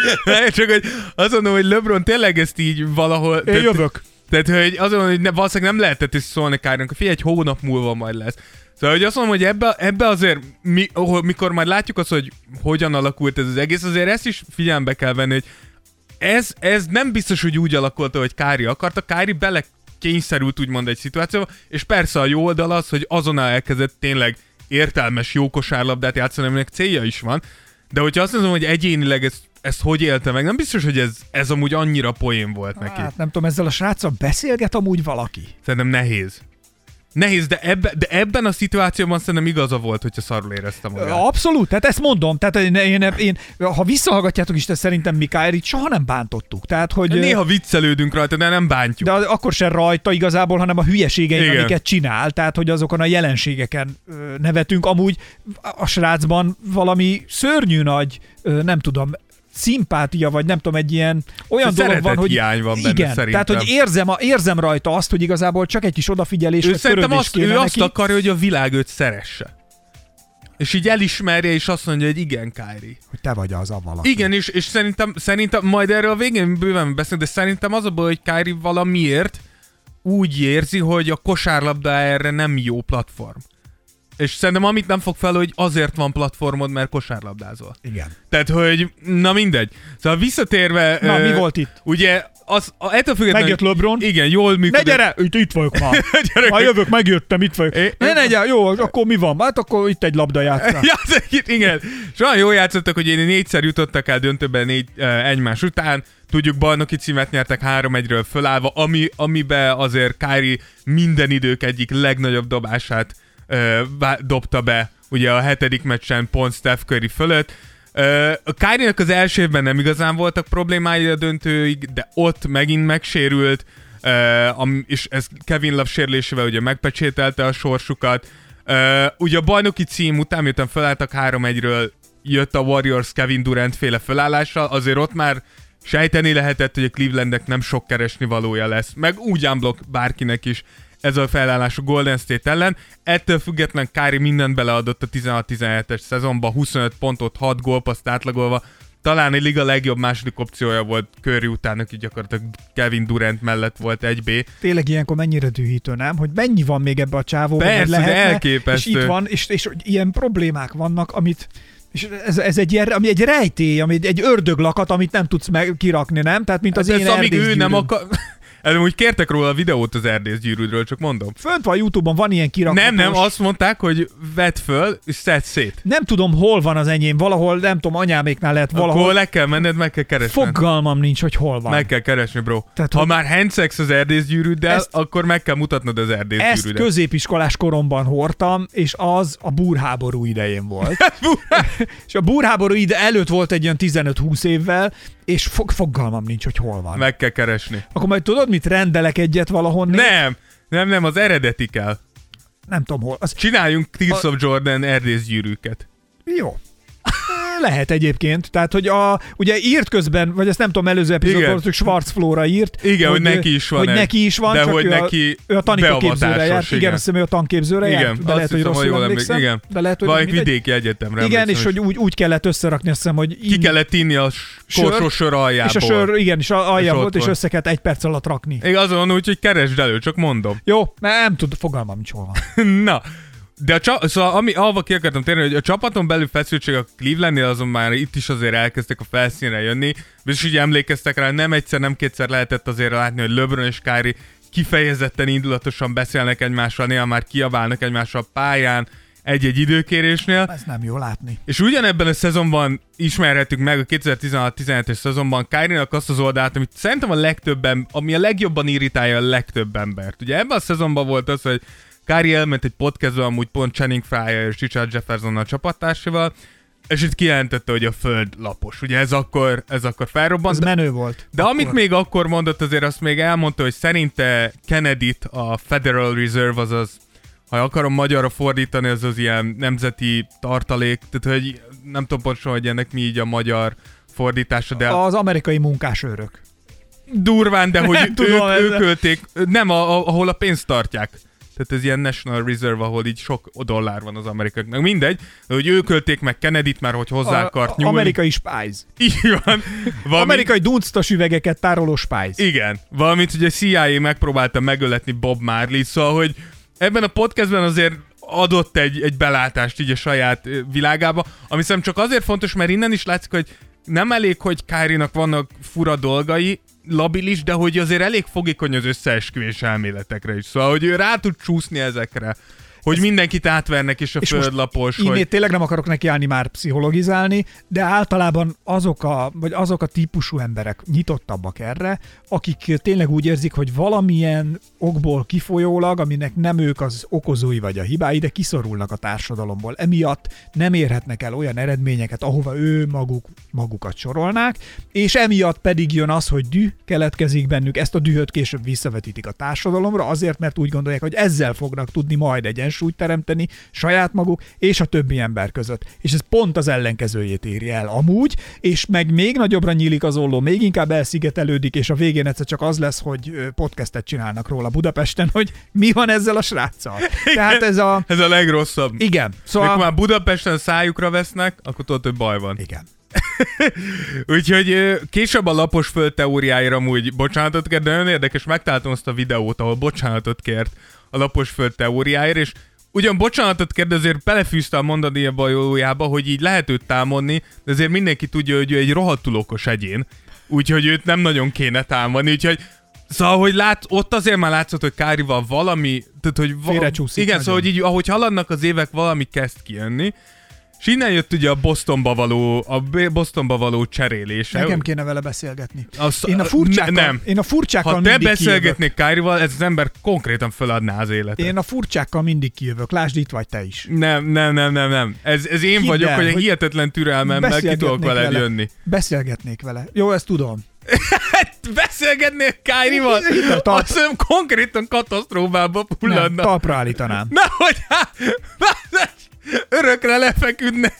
Csak hogy azt mondom, hogy LeBron tényleg ezt így valahol... Én jövök. Tehát, hogy mondom, hogy ne, valószínűleg nem lehetett is szólni Kárnak, hogy figyelj, egy hónap múlva majd lesz. Szóval, hogy azt mondom, hogy ebbe, ebbe azért, mi, ahol, mikor majd látjuk azt, hogy hogyan alakult ez az egész, azért ezt is figyelembe kell venni, hogy ez, ez nem biztos, hogy úgy alakult, hogy Kári akarta. Kári bele kényszerült úgymond egy szituációba, és persze a jó oldal az, hogy azonnal elkezdett tényleg értelmes, jó kosárlabdát játszani, aminek célja is van. De hogyha azt mondom, hogy egyénileg ezt, ezt hogy élte meg, nem biztos, hogy ez, ez amúgy annyira poén volt neki. Hát nem tudom, ezzel a sráccal beszélget amúgy valaki. Szerintem nehéz. Nehéz, de, ebbe, de ebben a szituációban szerintem igaza volt, hogyha szarul éreztem magát. Abszolút, tehát ezt mondom. Tehát én, én, én ha visszahallgatjátok is, de szerintem mi Kyrie-t soha nem bántottuk. Tehát, hogy... Néha viccelődünk rajta, de nem bántjuk. De akkor sem rajta igazából, hanem a hülyeségein, Igen. amiket csinál. Tehát, hogy azokon a jelenségeken nevetünk. Amúgy a srácban valami szörnyű nagy, nem tudom, szimpátia, vagy nem tudom, egy ilyen olyan dolog van, hogy Szeretethiány van benne igen, szerintem. tehát, hogy érzem, a, érzem rajta azt, hogy igazából csak egy kis odafigyelés, ő szerintem azt, ő kéne azt neki. akarja, hogy a világ őt szeresse. És így elismerje, és azt mondja, hogy igen, Kyrie. hogy te vagy az a valaki. Igen, és, és szerintem, szerintem, majd erről a végén bőven beszélünk, de szerintem az a baj, hogy Kyrie valamiért úgy érzi, hogy a kosárlabda erre nem jó platform. És szerintem amit nem fog fel, hogy azért van platformod, mert kosárlabdázol. Igen. Tehát, hogy na mindegy. Szóval visszatérve... Na, ö, mi volt itt? Ugye, az, a, ettől függetlenül... Megjött LeBron. Igen, jól Ne működik. gyere, itt, itt vagyok már. Ha jövök, megjöttem, itt vagyok. É- Ne, ne gyere, jó, akkor mi van? Hát akkor itt egy labda játszál. Igen. És olyan jól játszottak, hogy én négyszer jutottak el döntőben négy, eh, egymás után. Tudjuk, bajnoki címet nyertek 3-1-ről fölállva, ami, amiben azért Kyrie minden idők egyik legnagyobb dobását ö, dobta be, ugye a hetedik meccsen pont Steph Curry fölött. A Kyrie-nak az első évben nem igazán voltak problémái a döntőig, de ott megint megsérült, és ez Kevin Love sérülésével ugye megpecsételte a sorsukat. Ugye a bajnoki cím után, miután felálltak 3-1-ről, jött a Warriors Kevin Durant féle felállással, azért ott már sejteni lehetett, hogy a Clevelandnek nem sok keresni valója lesz, meg úgy unblock bárkinek is ez a felállás a Golden State ellen. Ettől független Kári mindent beleadott a 16-17-es szezonban, 25 pontot, 6 gólpaszt átlagolva, talán egy liga legjobb második opciója volt Curry után, aki gyakorlatilag Kevin Durant mellett volt 1B. Tényleg ilyenkor mennyire dühítő, nem? Hogy mennyi van még ebbe a csávóban, Persze, hogy lehetne, elképesztő. és itt van, és, és ilyen problémák vannak, amit és ez, ez egy, ilyen, ami egy rejtély, ami egy, egy ördöglakat, amit nem tudsz meg kirakni, nem? Tehát, mint az Hát én ez, amíg ő nem akar... Előbb úgy kértek róla a videót az erdészgyűrűdről, csak mondom. Fönt van Youtube-on, van ilyen kirakatós. Nem, nem, azt mondták, hogy vedd föl, és szedd szét. Nem tudom, hol van az enyém, valahol, nem tudom, anyáméknál lehet valahol. Akkor le kell menned, meg kell keresned. Fogalmam nincs, hogy hol van. Meg kell keresni, bro. Tehát, ha hogy- már handsex az erdészgyűrűddel, Ezt- akkor meg kell mutatnod az Ezt erdészgyűrűdet. középiskolás koromban hordtam, és az a burháború idején volt. és a burháború ide előtt volt egy olyan 15-20 évvel, és fog, fogalmam nincs, hogy hol van. Meg kell keresni. Akkor majd tudod, mit rendelek egyet valahonnan? Nem, nem, nem, az eredeti kell. Nem tudom hol. Az, Csináljunk Tears A- of Jordan erdészgyűrűket. jó. Lehet egyébként. Tehát, hogy a, ugye írt közben, vagy ezt nem tudom, előző epizódban, Igen. hogy Schwarz Flóra írt. Igen, hogy neki is van Hogy egy. neki is van, De csak hogy ő, neki a, ő a tanítóképzőre járt. Igen, igen. azt hiszem, ő a tanképzőre Igen, járt, de lehet, hogy hiszem, rosszul jól emlékszem. Igen. De lehet, hogy Valami vidéki egyetemre Igen, és hogy úgy, úgy kellett összerakni, azt hiszem, hogy ki kellett inni a korsó sör aljából. és a sör, igen, és alja volt, és össze kellett egy perc alatt rakni. Én azon úgy, hogy keresd elő, csak mondom. Jó, nem tud, fogalmam hol van. Na, de a csa- szóval ami, ahova ki akartam térni, hogy a csapaton belül feszültség a Clevelandnél azon már itt is azért elkezdtek a felszínre jönni. Biztos, hogy emlékeztek rá, nem egyszer, nem kétszer lehetett azért látni, hogy LeBron és Kyrie kifejezetten indulatosan beszélnek egymással, néha már kiabálnak egymással a pályán egy-egy időkérésnél. Ez nem jó látni. És ugyanebben a szezonban ismerhetük meg a 2016-17-es szezonban Kyrie-nak azt az oldalt, amit szerintem a legtöbben, ami a legjobban irritálja a legtöbb embert. Ugye ebben a szezonban volt az, hogy Kyrie elment egy podcastba amúgy pont Channing Frye és Richard Jefferson a csapattársával, és itt kijelentette, hogy a föld lapos. Ugye ez akkor, ez akkor felrobbant. Ez menő volt. De amit még akkor mondott, azért azt még elmondta, hogy szerinte Kennedy-t a Federal Reserve, azaz ha akarom magyarra fordítani, az az ilyen nemzeti tartalék, tehát hogy nem tudom pontosan, hogy ennek mi így a magyar fordítása, de Az amerikai munkásőrök. durván, de hogy ők, tudom, ők ez- ölték, nem, a, a, ahol a pénzt tartják. Tehát ez ilyen National Reserve, ahol így sok dollár van az amerikaiaknak. Mindegy, de hogy ők ölték meg Kennedy-t, mert hogy hozzá A- akart nyúlni. Amerikai spice. Így van. Valami, Amerikai dunctas üvegeket tároló spice. Igen. Valamint ugye a CIA megpróbálta megöletni Bob Marley, szóval, hogy ebben a podcastben azért adott egy, egy belátást így a saját világába, ami szerintem csak azért fontos, mert innen is látszik, hogy nem elég, hogy Kyrie-nak vannak fura dolgai, labilis, de hogy azért elég fogékony az összeesküvés elméletekre is. Szóval, hogy ő rá tud csúszni ezekre. Hogy mindenkit átvernek, és a És most földlapos, Innét hogy... tényleg nem akarok nekiállni már pszichologizálni, de általában azok a, vagy azok a típusú emberek nyitottabbak erre, akik tényleg úgy érzik, hogy valamilyen okból kifolyólag, aminek nem ők az okozói vagy a hibái, de kiszorulnak a társadalomból. Emiatt nem érhetnek el olyan eredményeket, ahova ő maguk magukat sorolnák, és emiatt pedig jön az, hogy dű keletkezik bennük, ezt a dühöt később visszavetítik a társadalomra, azért, mert úgy gondolják, hogy ezzel fognak tudni majd egyensúlyt teremteni saját maguk és a többi ember között. És ez pont az ellenkezőjét éri el amúgy, és meg még nagyobbra nyílik az olló, még inkább elszigetelődik, és a végén egyszer csak az lesz, hogy podcastet csinálnak róla Budapesten, hogy mi van ezzel a sráccal. Tehát ez a... Ez a legrosszabb. Igen. Szóval... Amikor már Budapesten szájukra vesznek, akkor tudod, hogy baj van. Igen. Úgyhogy később a lapos föld teóriáira amúgy bocsánatot kért, de nagyon érdekes, megtaláltam azt a videót, ahol bocsánatot kért a lapos föld teóriáért, és ugyan bocsánatot kért, de azért belefűzte a mondani a bajójába, hogy így lehet őt támadni, de azért mindenki tudja, hogy ő egy rohadtul okos egyén, úgyhogy őt nem nagyon kéne támadni, úgyhogy Szóval, hogy lát, ott azért már látszott, hogy Kárival valami, tehát, hogy va- Igen, nagyon. szóval, hogy így, ahogy haladnak az évek, valami kezd kijönni, és innen jött ugye a Bostonba való, a Bostonba való cserélése. Nekem kéne vele beszélgetni. Az- Én a furcsákkal, ne- nem. Én a furcsákkal Ha te beszélgetnék Kárival, ez az ember konkrétan feladná az életet. Én a furcsákkal mindig kijövök. Lásd, itt vagy te is. Nem, nem, nem, nem, nem. Ez, ez én Hidd vagyok, el, hogy hogy hihetetlen türelmemmel ki tudok veled vele. jönni. Beszélgetnék vele. Jó, ezt tudom. Beszélgetnél Kárival? A Azt hiszem konkrétan katasztrófába Nem, fulladna. talpra állítanám. Nehogy hát, örökre lefeküdne.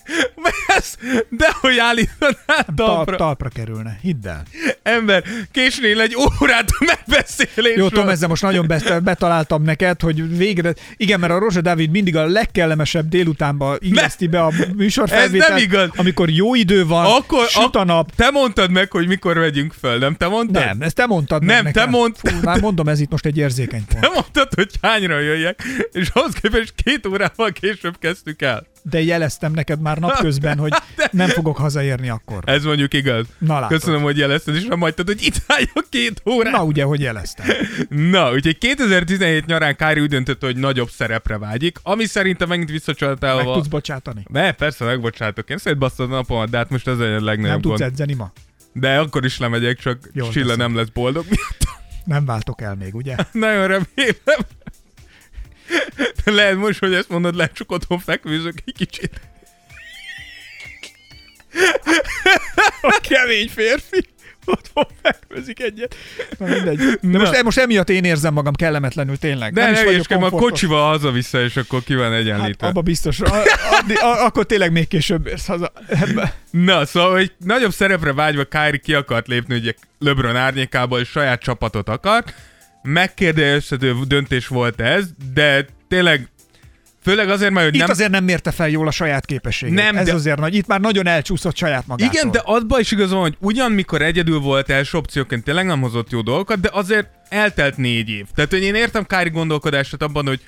Ez, de hogy állítanál Tal- talpra. talpra kerülne. Hidd el. Ember, késnél egy órát a megbeszélésről. Jó, Tom, ezzel most nagyon be- betaláltam neked, hogy végre... Igen, mert a Rozsa Dávid mindig a legkellemesebb délutánba illeszti be a műsorfelvételt. Ez nem igaz. Amikor jó idő van, Akkor süt a nap. Te mondtad meg, hogy mikor megyünk föl, nem te mondtad? Nem, ezt te mondtad meg Nem, nekem. te mondtad. Fú, már mondom, ez itt most egy érzékeny pont. Te mondtad, hogy hányra jöjjek, és ahhoz képest két órával később kezdtük el. De jeleztem neked már napközben, hogy nem fogok hazaérni akkor. Ez mondjuk igaz. Na, látod. Köszönöm, hogy jelezted, és nem hagytad, hogy itt álljak két órát. Na ugye, hogy jeleztem. Na, úgyhogy 2017 nyarán Kári úgy döntött, hogy nagyobb szerepre vágyik, ami szerintem megint Meg visszacsatálva... tudsz bocsátani. Ne, persze megbocsátok. Én szétbasztad a napomat, de hát most ez a legnagyobb Nem tudsz gond. edzeni ma? De akkor is lemegyek, csak Jól Silla nem lesz boldog. Nem váltok el még, ugye? Nagyon remélem. Lehet most, hogy ezt mondod, lehet csak otthon fekvőzök egy kicsit. A kemény férfi otthon fekvezik egyet. Na mindegy. De Na. most, most emiatt én érzem magam kellemetlenül tényleg. De nem is vagyok hülyeskedj, a komfortos. kocsival haza-vissza, és akkor ki van Hát egyenlítve. abba biztos. A, addi, a, akkor tényleg még később érsz haza. Ebbe. Na, szóval, hogy nagyobb szerepre vágyva Kyrie ki akart lépni ugye LeBron árnyékából, és saját csapatot akart. Megkérdezhető döntés volt ez, de tényleg főleg azért, mert hogy Itt nem... azért nem mérte fel jól a saját képességét. Nem, Ez de- azért nagy. Itt már nagyon elcsúszott saját magától. Igen, de abban is igaz van, hogy ugyan mikor egyedül volt első opcióként tényleg nem hozott jó dolgokat, de azért eltelt négy év. Tehát, hogy én értem Kári gondolkodását abban, hogy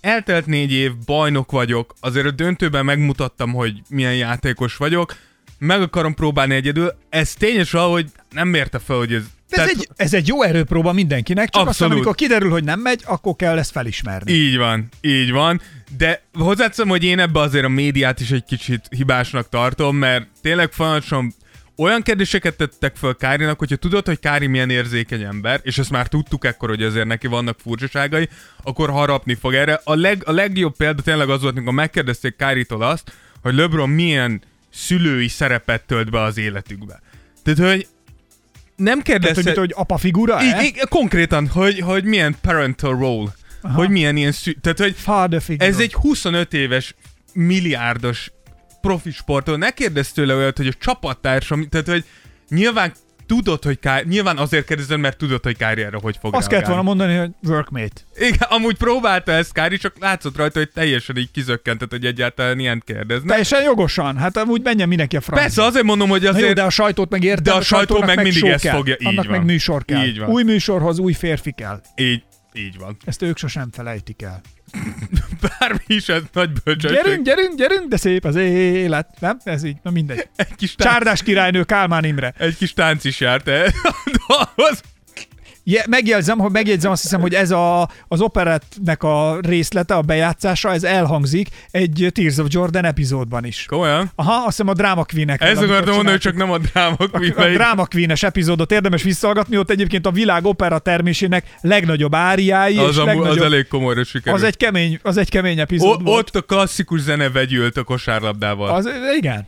eltelt négy év, bajnok vagyok, azért a döntőben megmutattam, hogy milyen játékos vagyok, meg akarom próbálni egyedül. Ez tényes, hogy nem mérte fel, hogy ez... Ez, egy, ez egy jó erőpróba mindenkinek, csak aztán Abszolút. amikor kiderül, hogy nem megy, akkor kell ezt felismerni. Így van, így van. De hozzáteszem, hogy én ebbe azért a médiát is egy kicsit hibásnak tartom, mert tényleg folyamatosan olyan kérdéseket tettek föl Kárinak, hogyha tudod, hogy Kári milyen érzékeny ember, és ezt már tudtuk ekkor, hogy azért neki vannak furcsaságai, akkor harapni fog erre. A, leg, a legjobb példa tényleg az volt, amikor megkérdezték Kárítól azt, hogy LeBron milyen szülői szerepet tölt be az életükbe. Tehát, hogy nem Tehát, kérdezte... hogy, hogy apa figura? így, így, konkrétan, hogy, hogy milyen parental role, Aha. hogy milyen ilyen szü... Tehát, hogy Father figura. ez egy 25 éves milliárdos profi sportoló. Ne kérdezz tőle olyat, hogy a csapattársam, tehát hogy nyilván tudod, hogy Ká... nyilván azért kérdezed, mert tudod, hogy Kári erre hogy fog Azt kellett volna mondani, hogy workmate. Igen, amúgy próbálta ezt Kári, csak látszott rajta, hogy teljesen így kizökkentett, hogy egyáltalán ilyen kérdezne. Teljesen jogosan. Hát amúgy menjen mindenki a francba. Persze, azért mondom, hogy Na azért... jó, de a sajtót meg értem, De a sajtó sajtónak meg mindig ezt fogja- így Annak van. meg műsor kell. Így van. Új műsorhoz új férfi kell. Így, így van. Ezt ők sosem felejtik el. Bármi is, ez nagy bölcsesség. Gyerünk, gyerünk, gyerünk, de szép az élet. Nem? Ez így, na mindegy. Egy kis, tánc, Csárdás királynő Kálmán Imre. egy kis tánc is járt el. Ahhoz. Je, megjegyzem, hogy megjegyzem, azt hiszem, hogy ez a, az operettnek a részlete, a bejátszása, ez elhangzik egy Tears of Jordan epizódban is. Komolyan? Aha, azt hiszem a Drama Queen-ek. Ez akartam mondani, hogy csak nem a dráma a, a Drama Queen-es epizódot érdemes visszahallgatni, ott egyébként a világ opera termésének legnagyobb áriái, az, és amú, legnagyobb... az elég komolyra sikerült. az, egy kemény, az egy kemény epizód o, volt. ott a klasszikus zene vegyült a kosárlabdával. Az, igen.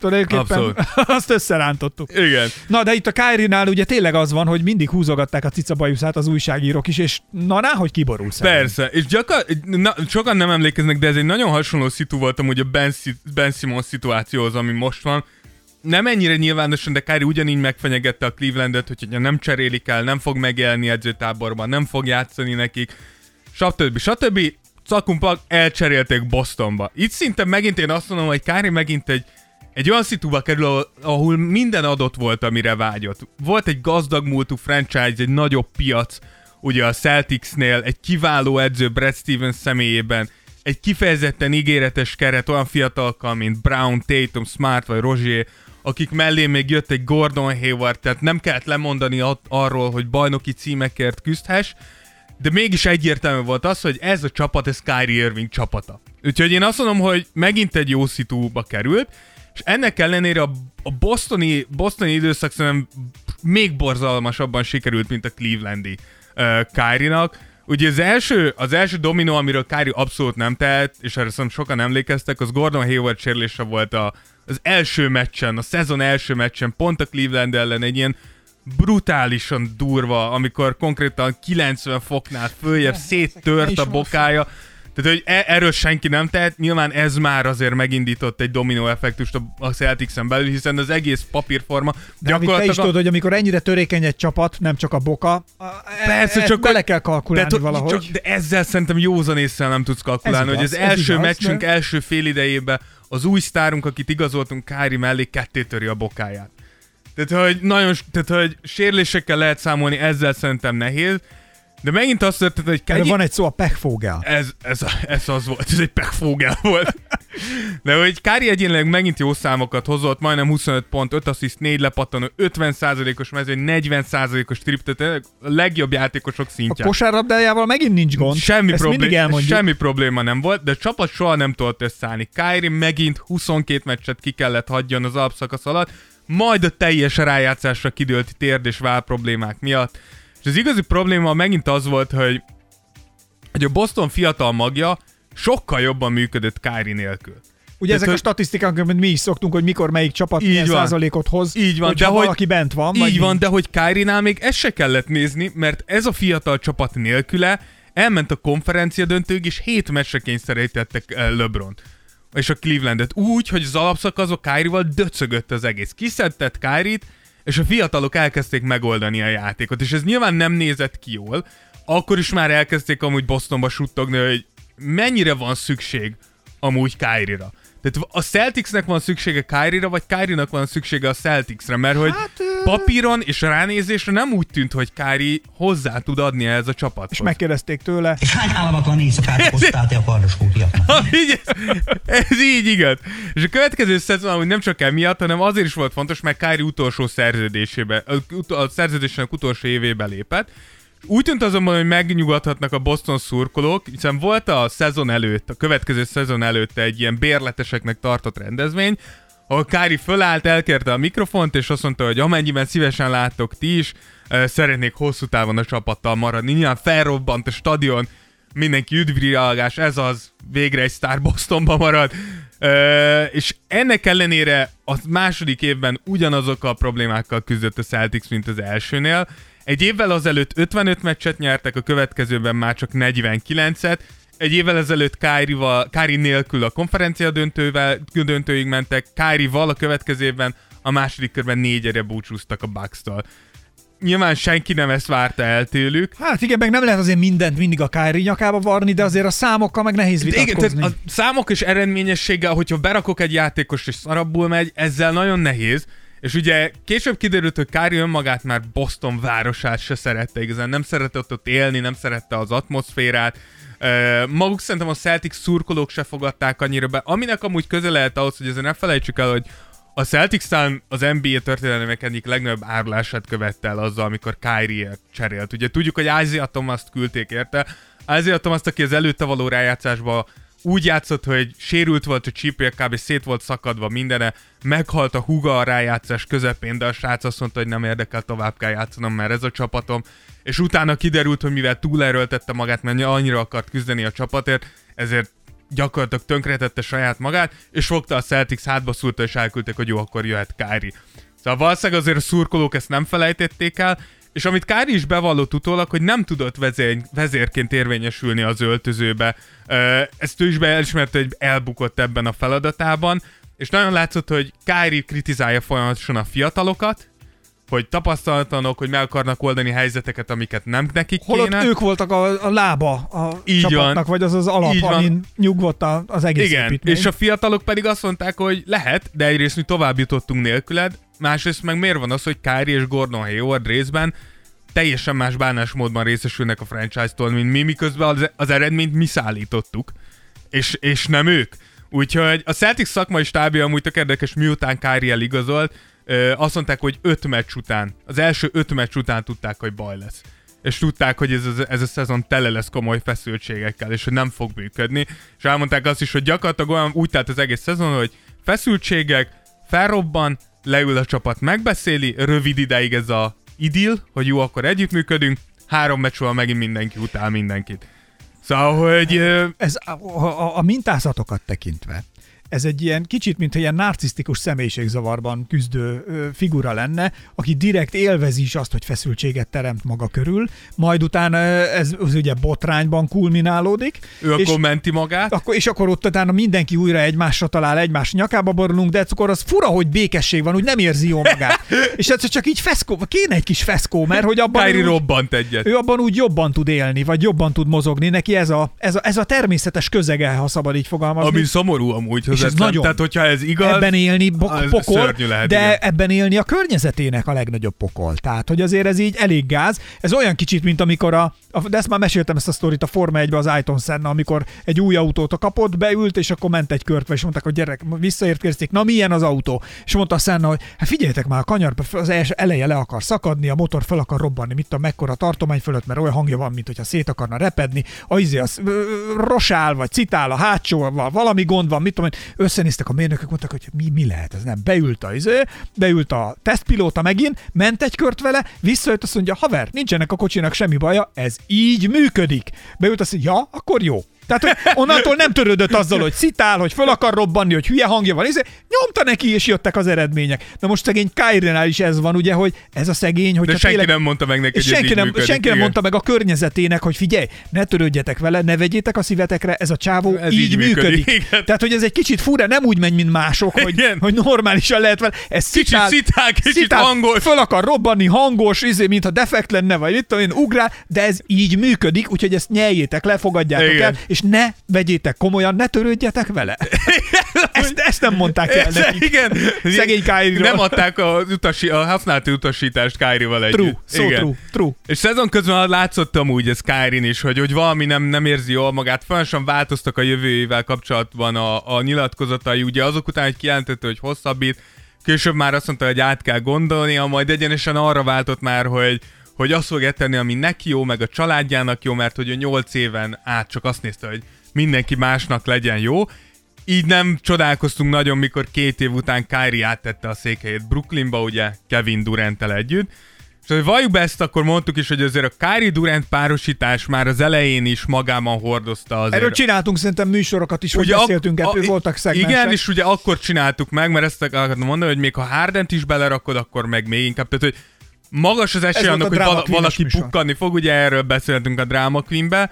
Tulajdonképpen Abszolút. azt összerántottuk. Igen. Na, de itt a Kyrie-nál ugye tényleg az van, hogy mindig húzogatták a cicabajuszát az újságírók is, és na, ná, hogy kiborul szegény. Persze, és gyakor, na, sokan nem emlékeznek, de ez egy nagyon hasonló szitu volt amúgy a Ben, ben Simmons szituációhoz, ami most van. Nem ennyire nyilvánosan, de Kyrie ugyanígy megfenyegette a Clevelandet, hogy ha nem cserélik el, nem fog megjelenni edzőtáborban, nem fog játszani nekik, stb. stb. Cakumpak elcserélték Bostonba. Itt szinte megint én azt mondom, hogy Kyrie megint egy, egy olyan szituba kerül, ahol, minden adott volt, amire vágyott. Volt egy gazdag múltú franchise, egy nagyobb piac, ugye a Celticsnél, egy kiváló edző Brad Stevens személyében, egy kifejezetten ígéretes keret olyan fiatalokkal, mint Brown, Tatum, Smart vagy Rozier, akik mellé még jött egy Gordon Hayward, tehát nem kellett lemondani arról, hogy bajnoki címekért küzdhess, de mégis egyértelmű volt az, hogy ez a csapat, ez Kyrie Irving csapata. Úgyhogy én azt mondom, hogy megint egy jó szitúba került, és ennek ellenére a, a bostoni, bostoni időszak szerintem még borzalmasabban sikerült, mint a clevelandi uh, Kyrie-nak. Ugye az első, az első dominó, amiről Kyrie abszolút nem tehet, és erre szerintem sokan emlékeztek, az Gordon Hayward sérülése volt a, az első meccsen, a szezon első meccsen, pont a Cleveland ellen egy ilyen brutálisan durva, amikor konkrétan 90 foknál följebb széttört a bokája. Tehát, hogy e- erről senki nem tehet, nyilván ez már azért megindított egy dominó effektust a- Celtics-en belül, hiszen az egész papírforma Dávid, te is tudod, hogy amikor ennyire törékeny egy csapat, nem csak a boka, e- Persze, ezt csak bele hogy- kell kalkulálni de, valahogy. Csak, de ezzel szerintem józan észre nem tudsz kalkulálni, Ez hogy igaz, az ez első igaz, meccsünk de- első fél idejében az új sztárunk, akit igazoltunk Kári mellé, ketté töri a bokáját. Tehát, hogy nagyon, tehát, hogy sérülésekkel lehet számolni, ezzel szerintem nehéz, de megint azt történt, hogy Erre van egy szó, a pechfogel. ez, ez, ez az volt, ez egy pekfógel volt. De hogy Kári egyénileg megint jó számokat hozott, majdnem 25 pont, 5 assziszt, 4 lepattanó, 50%-os mezőny, 40%-os trip, tehát a legjobb játékosok A szintján. kosárlabdájával megint nincs gond. Semmi, Ezt problém, semmi probléma nem volt, de a csapat soha nem tudott összeállni. Kyrie megint 22 meccset ki kellett hagyjon az alapszakasz alatt, majd a teljes rájátszásra kidőlt térd és vál problémák miatt. És az igazi probléma megint az volt, hogy, hogy a Boston fiatal magja sokkal jobban működött Kyrie nélkül. Ugye ezek a statisztikák, amit mi is szoktunk, hogy mikor melyik csapat Így milyen van. százalékot hoz, Így van, de hogy- valaki bent van. Így van, nincs. de hogy Kyrie-nál még ezt se kellett nézni, mert ez a fiatal csapat nélküle elment a konferencia döntőig, és hét meccsre kényszerítettek LeBron-t és a Clevelandet úgy, hogy az alapszakaszok Kyrie-val döcögött az egész. Kiszedtett Kyrie-t, és a fiatalok elkezdték megoldani a játékot, és ez nyilván nem nézett ki jól. Akkor is már elkezdték amúgy Bostonba suttogni, hogy mennyire van szükség amúgy Kyrie-ra. Tehát a Celticsnek van szüksége Kyrie-ra, vagy Kyrie-nak van szüksége a Celticsre, mert hogy Hát, ö- papíron és ránézésre nem úgy tűnt, hogy Kyrie hozzá tud adni ehhez a csapathoz. És megkérdezték tőle, És hány álmatlan éjszakát okoztál te a kardoskótiaknak? Ez, ez így igaz. És a következő szezon amúgy nem csak emiatt, hanem azért is volt fontos, mert Kyrie utolsó szerződésébe, a szerződésének utolsó évébe lépett. Úgy tűnt azonban, hogy megnyugodhatnak a Boston szurkolók, hiszen volt a szezon előtt, a következő szezon előtt egy ilyen bérleteseknek tartott rendezvény, ahol Kári fölállt, elkérte a mikrofont, és azt mondta, hogy amennyiben szívesen láttok ti is, szeretnék hosszú távon a csapattal maradni. Nyilván felrobbant a stadion, mindenki üdvrialgás, ez az, végre egy sztár Bostonba marad. És ennek ellenére a második évben ugyanazok a problémákkal küzdött a Celtics, mint az elsőnél. Egy évvel azelőtt 55 meccset nyertek, a következőben már csak 49-et, egy évvel ezelőtt Kyrie-val, Kyrie nélkül a konferencia döntővel, döntőig mentek, Kyrie-val a következő évben a második körben négyre búcsúztak a Bucks-tól. Nyilván senki nem ezt várta el tőlük. Hát igen, meg nem lehet azért mindent mindig a Kyrie nyakába varni, de azért a számokkal meg nehéz De igen, vitatkozni. tehát a számok és eredményességgel, hogyha berakok egy játékos és szarabbul megy, ezzel nagyon nehéz. És ugye később kiderült, hogy Kyrie önmagát már Boston városát se szerette igazán, nem szeretett ott élni, nem szerette az atmoszférát, maguk szerintem a Celtics szurkolók se fogadták annyira be, aminek amúgy köze lehet ahhoz, hogy ezzel ne felejtsük el, hogy a Celtics talán az NBA történelmek egyik legnagyobb árulását követte el azzal, amikor Kyrie cserélt. Ugye tudjuk, hogy Isaiah Thomas küldték érte. Isaiah Thomas, aki az előtte való rájátszásban úgy játszott, hogy sérült volt a csípje, kb. szét volt szakadva mindene, meghalt a húga a rájátszás közepén, de a srác azt mondta, hogy nem érdekel, tovább kell játszanom, mert ez a csapatom. És utána kiderült, hogy mivel túlerőltette magát, mert annyira akart küzdeni a csapatért, ezért gyakorlatilag tönkretette saját magát, és fogta a Celtics hátba szúrta, és elküldték, hogy jó, akkor jöhet Kyrie. Szóval valószínűleg azért a szurkolók ezt nem felejtették el, és amit Kári is bevallott utólag, hogy nem tudott vezér, vezérként érvényesülni az öltözőbe. Ezt ő is beismerte, hogy elbukott ebben a feladatában, és nagyon látszott, hogy Kári kritizálja folyamatosan a fiatalokat, hogy tapasztalatlanok, hogy meg akarnak oldani helyzeteket, amiket nem nekik Holott kéne. ők voltak a, a lába a Így csapatnak, van. vagy az az alap, Így van. amin nyugodt a- az egész Igen, építmény. és a fiatalok pedig azt mondták, hogy lehet, de egyrészt mi tovább jutottunk nélküled, másrészt meg miért van az, hogy Kyrie és Gordon Hayward részben teljesen más bánásmódban részesülnek a franchise-tól, mint mi, miközben az, az eredményt mi szállítottuk, és, és nem ők. Úgyhogy a Celtics szakmai stábja amúgy tök érdekes, miután Kyrie eligazolt, azt mondták, hogy öt meccs után, az első öt meccs után tudták, hogy baj lesz. És tudták, hogy ez, ez a szezon tele lesz komoly feszültségekkel, és hogy nem fog működni. És elmondták azt is, hogy gyakorlatilag olyan úgy telt az egész szezon, hogy feszültségek, felrobban, leül a csapat, megbeszéli, rövid ideig ez a idill, hogy jó, akkor együttműködünk, három meccs múlva megint mindenki utál mindenkit. Szóval, hogy... Ez a, a, a mintázatokat tekintve, ez egy ilyen kicsit, mint ilyen narcisztikus személyiségzavarban küzdő figura lenne, aki direkt élvezi is azt, hogy feszültséget teremt maga körül, majd utána ez az ugye botrányban kulminálódik. ő és- akkor menti magát. akkor, és akkor ott utána mindenki újra egymásra talál, egymás nyakába borulunk, de akkor az fura, hogy békesség van, úgy nem érzi jó magát. és ez csak így feszkó, kéne egy kis feszkó, mert hogy abban Kyrie úgy, robbant egyet. ő abban úgy jobban tud élni, vagy jobban tud mozogni, neki ez a, ez a, ez a természetes közege, ha szabad így fogalmazni. Ami szomorú amúgy ez nagyon. Tehát, hogyha ez igaz, ebben élni bo- pokol, lehet, de igen. ebben élni a környezetének a legnagyobb pokol. Tehát, hogy azért ez így elég gáz. Ez olyan kicsit, mint amikor a, a de ezt már meséltem ezt a sztorit a Forma 1 az Ayton Senna, amikor egy új autót kapott, beült, és akkor ment egy kört, és mondták, hogy gyerek, visszaértkezték, na milyen az autó? És mondta a Senna, hogy hát figyeljetek már, a kanyarba az első eleje le akar szakadni, a motor fel akar robbanni, mit tudom, mekkora tartomány fölött, mert olyan hangja van, mint hogyha szét akarna repedni, a izé az rosál, vagy citál a hátsóval, valami gond van, mit tudom, én. Összenéztek a mérnökök, mondták, hogy mi, mi lehet ez, nem, beült a izé, beült a tesztpilóta megint, ment egy kört vele, visszajött, azt mondja, haver, nincsenek a kocsinak semmi baja, ez így működik. Beült, azt mondja, ja, akkor jó. Tehát, hogy onnantól nem törődött azzal, hogy szitál, hogy föl akar robbanni, hogy hülye hangja van, izé, nyomta neki, és jöttek az eredmények. Na most szegény Kyrie-nál is ez van, ugye, hogy ez a szegény, hogy de senki nem mondta meg neki, hogy senki nem, működik, senki nem mondta meg a környezetének, hogy figyelj, ne törődjetek vele, ne vegyétek a szívetekre, ez a csávó Ez így, így működik. működik, igen. Tehát, hogy ez egy kicsit fura, nem úgy megy, mint mások, hogy, Igen. hogy normálisan lehet vele. Ez Kicsit szitál, szitál, kicsit hangos. Föl akar robbanni, hangos, izé, mintha defekt lenne, vagy mit tudom én, ugrál, de ez így működik, úgyhogy ezt nyeljétek le, fogadjátok Igen. el, és ne vegyétek komolyan, ne törődjetek vele. ezt, ezt nem mondták el nekik. Igen. Szegény Kyrie-ról. Nem adták a, utasi, a használati utasítást Kyrie-val együtt. True, so Igen. true, true. És szezon közben látszott amúgy ez Kyrie is, hogy, hogy valami nem, nem érzi jól magát. Folyamatosan változtak a jövőjével kapcsolatban a, a nyilatkozatai. Ugye azok után, hogy kijelentette, hogy hosszabbít, később már azt mondta, hogy át kell gondolnia, majd egyenesen arra váltott már, hogy hogy azt fogja tenni, ami neki jó, meg a családjának jó, mert hogy a nyolc éven át csak azt nézte, hogy mindenki másnak legyen jó. Így nem csodálkoztunk nagyon, mikor két év után Kyrie áttette a székhelyét Brooklynba, ugye Kevin durant együtt. És Szóval valljuk be ezt, akkor mondtuk is, hogy azért a Kyrie Durant párosítás már az elején is magában hordozta azért. Erről csináltunk szerintem műsorokat is, hogy beszéltünk, ak- a- voltak szegmensek. Igen, és ugye akkor csináltuk meg, mert ezt akartam mondani, hogy még ha Hardent is belerakod, akkor meg még inkább. Tehát, hogy magas az esély annak, a hogy vala, valaki műsor. pukkanni fog, ugye erről beszéltünk a Drama Queen-be.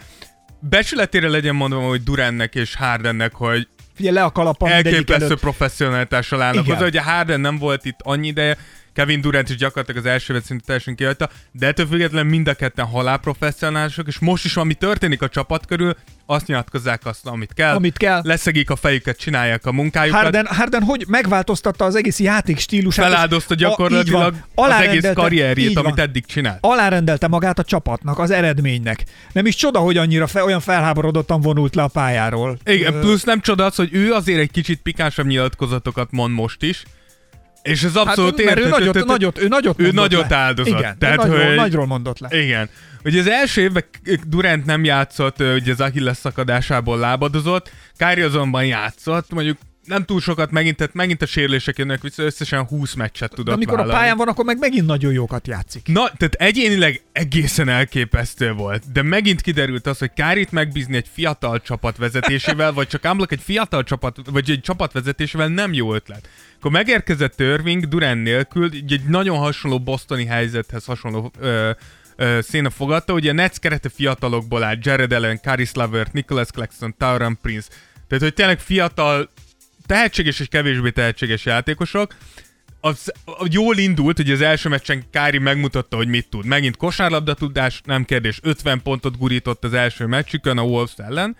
Becsületére legyen mondva, hogy Durantnek és Hardennek, hogy Figyelj, le a kalapam elképesztő előtt. professzionalitással állnak hozzá. Ugye Harden nem volt itt annyi ideje, Kevin Durant is gyakorlatilag az első szintű teljesen kihagyta, de ettől függetlenül mind a ketten halálprofesszionálisok, és most is, ami történik a csapat körül, azt nyilatkozzák azt, amit kell. Amit kell. Leszegik a fejüket, csinálják a munkájukat. Harden, Harden hogy megváltoztatta az egész játék stílusát. feláldozta a- gyakorlatilag van. az egész karrierjét, van. amit eddig csinált. alárendelte magát a csapatnak, az eredménynek. Nem is csoda, hogy annyira fe, olyan felháborodottan vonult le a pályáról. Igen, plusz nem csoda az, hogy ő azért egy kicsit pikánsabb nyilatkozatokat mond most is, és ez abszolút hát, mert ő érthető, nagyot, tehát- nagyot, ő nagyot ő nagyot le. áldozott. Igen, Tehát, nagyról, hogy- nagyról mondott le. Igen. Ugye az első évben Durant nem játszott, ugye az Achilles szakadásából lábadozott, Kári azonban játszott, mondjuk nem túl sokat megint, tehát megint a sérülések jönnek vissza, összesen 20 meccset tudott De amikor a vállalni. pályán van, akkor meg megint nagyon jókat játszik. Na, tehát egyénileg egészen elképesztő volt, de megint kiderült az, hogy Kárit megbízni egy fiatal csapat vezetésével, vagy csak ámblok egy fiatal csapat, vagy egy csapat vezetésével nem jó ötlet. Akkor megérkezett Irving Durant nélkül, egy nagyon hasonló bostoni helyzethez hasonló ö, ö, széna fogadta, ugye a Nets kerete fiatalokból áll, Jared Allen, Caris Lavert, Nicholas Claxton, Tauran Prince, tehát hogy tényleg fiatal, tehetséges és kevésbé tehetséges játékosok, az, a- jól indult, hogy az első meccsen Kári megmutatta, hogy mit tud. Megint kosárlabda tudás, nem kérdés, 50 pontot gurított az első meccsükön a Wolves ellen,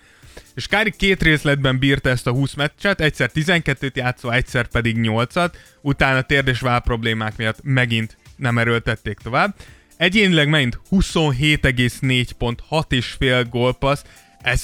és Kári két részletben bírta ezt a 20 meccset, egyszer 12-t játszva, egyszer pedig 8-at, utána térd és váll problémák miatt megint nem erőltették tovább. Egyénileg megint 27,4 pont, 6,5 gólpassz,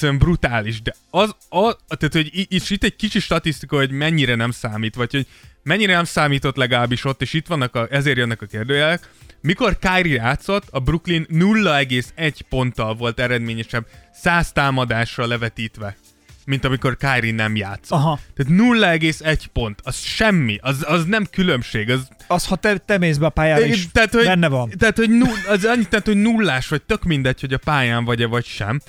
olyan brutális, de az, az tehát, hogy és itt egy kicsi statisztika, hogy mennyire nem számít, vagy hogy mennyire nem számított legalábbis ott, és itt vannak, a, ezért jönnek a kérdőjelek. Mikor Kyrie játszott, a Brooklyn 0,1 ponttal volt eredményesebb 100 támadásra levetítve, mint amikor Kyrie nem játszott. Aha. Tehát 0,1 pont, az semmi, az, az nem különbség, az Az, ha te, te mész be a pályára is, tehát, hogy, benne van. Tehát, hogy null, az annyit, tehát, hogy nullás vagy, tök mindegy, hogy a pályán vagy-e vagy sem.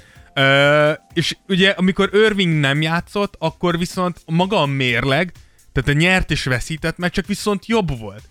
És ugye, amikor Irving nem játszott, akkor viszont maga a mérleg, tehát a nyert és veszített meccsek viszont jobb volt.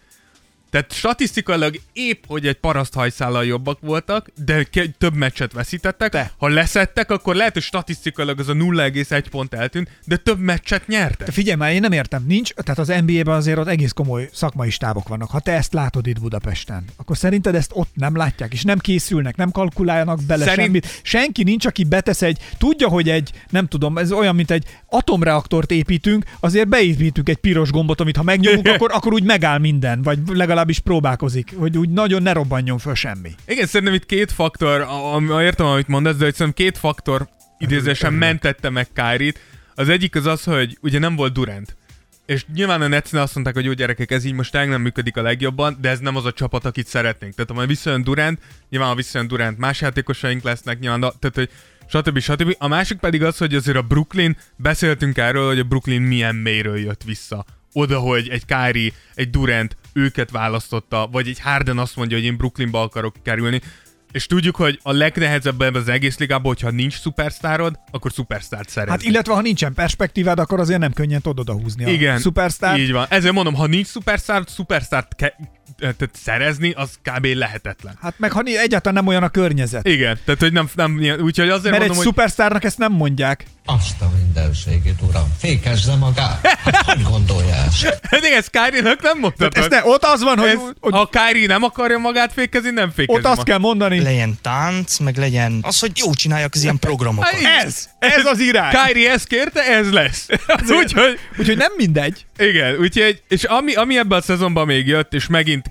Tehát statisztikailag épp, hogy egy paraszthajszállal jobbak voltak, de ke- több meccset veszítettek. De. Ha leszettek, akkor lehet, hogy statisztikailag az a 0,1 pont eltűnt, de több meccset nyertek. De figyelj már, én nem értem, nincs, tehát az NBA-ben azért ott egész komoly szakmai stábok vannak. Ha te ezt látod itt Budapesten, akkor szerinted ezt ott nem látják, és nem készülnek, nem kalkulálnak bele Szerint- semmit. Senki nincs, aki betesz egy, tudja, hogy egy, nem tudom, ez olyan, mint egy atomreaktort építünk, azért beépítünk egy piros gombot, amit ha megnyomunk, akkor, akkor úgy megáll minden, vagy legalábbis próbálkozik, hogy úgy nagyon ne robbanjon föl semmi. Igen, szerintem itt két faktor, a, értem, amit mondasz, de hogy szerintem két faktor idézősen mentette meg Kárit. Az egyik az az, hogy ugye nem volt Durant. És nyilván a Netsnél azt mondták, hogy jó gyerekek, ez így most tényleg nem működik a legjobban, de ez nem az a csapat, akit szeretnénk. Tehát ha majd visszajön Durant, nyilván ha visszajön Durant, más játékosaink lesznek, nyilván, tehát hogy stb. stb. A másik pedig az, hogy azért a Brooklyn, beszéltünk erről, hogy a Brooklyn milyen mélyről jött vissza. Oda, hogy egy Kyrie, egy Durant őket választotta, vagy egy Harden azt mondja, hogy én Brooklynba akarok kerülni. És tudjuk, hogy a legnehezebb ebben az egész ligában, hogyha nincs szupersztárod, akkor szupersztárt szerezni. Hát illetve ha nincsen perspektívád, akkor azért nem könnyen tudod odahúzni Igen, a szupersztár. így van. Ezért mondom, ha nincs szupersztárt, szupersztárt ke- tehát szerezni, az kb. lehetetlen. Hát meg ha egyáltalán nem olyan a környezet. Igen, tehát hogy nem, nem úgyhogy azért Mert egy mondom, hogy szupersztárnak ezt nem mondják. Azt a mindenségét, uram. Fékezze magát. Hát, hogy gondolja ezt? Eddig ezt Kyrie-nak nem mondtad. Ezt ne, ott az van, hogy, ez, hogy ha Kyrie nem akarja magát fékezni, nem fékezi ott azt kell mondani. Legyen tánc, meg legyen az, hogy jó csinálják az ilyen programokat. Ez! Ez az irány! Kyrie ezt kérte, ez lesz. úgyhogy, Úgyhogy nem mindegy. Igen, úgyhogy, és ami, ami ebben a szezonban még jött, és megint,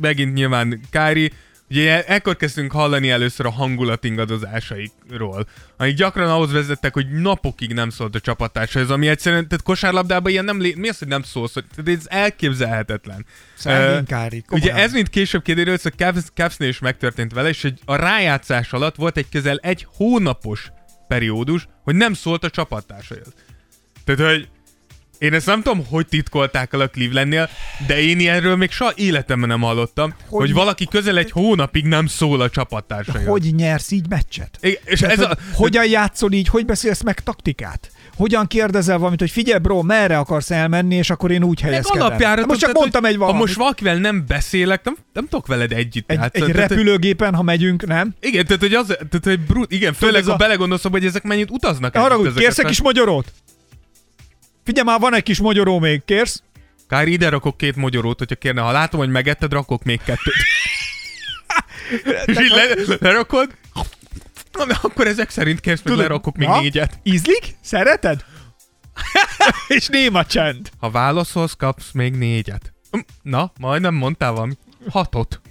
megint nyilván Kyrie, Ugye ekkor kezdtünk hallani először a hangulat ingadozásaikról, amik gyakran ahhoz vezettek, hogy napokig nem szólt a csapattársaihoz, ami egyszerűen, tehát kosárlabdában ilyen nem lé... Mi az, hogy nem szólsz? hogy- Tehát ez elképzelhetetlen. Ö, Kári, Ugye ez mind később kiderült, a Cavs, Cavsnél is megtörtént vele, és egy, a rájátszás alatt volt egy közel egy hónapos periódus, hogy nem szólt a csapattársaihoz. Tehát, hogy Én ezt nem tudom, hogy titkolták el a Clevelandnél, de én ilyenről még soha életemben nem hallottam, hogy, hogy valaki közel egy hónapig nem szól a csapattársaihoz. Hogy nyersz így meccset? Igen, és Tehát, ez hogy a, Hogyan játszol így, hogy beszélsz meg taktikát? Hogyan kérdezel valamit, hogy figyelj bro, merre akarsz elmenni, és akkor én úgy helyezkedem. alapjára... Most csak mondtam egy valamit. Ha most valakivel nem beszélek, nem, nem tudok veled együtt egy, játszani. egy Tehát, repülőgépen, ha megyünk, nem? Igen, tehát hogy, az, tehát, hogy brut, igen, főleg ha a- belegondolsz hogy ezek mennyit utaznak Arra úgy, kérsz egy kis mogyorót? Figyelj már, van egy kis mogyoró még, kérsz? Kári, ide rakok két mogyorót, hogyha kérne. Ha látom, hogy megetted, rakok még kettőt. És így le, lerakod, Na, akkor ezek szerint kérsz, meg lerakok még Na, négyet. Ízlik? Szereted? és néma csend. Ha válaszolsz, kapsz még négyet. Hm, Na, majdnem mondtál valami. Hatot.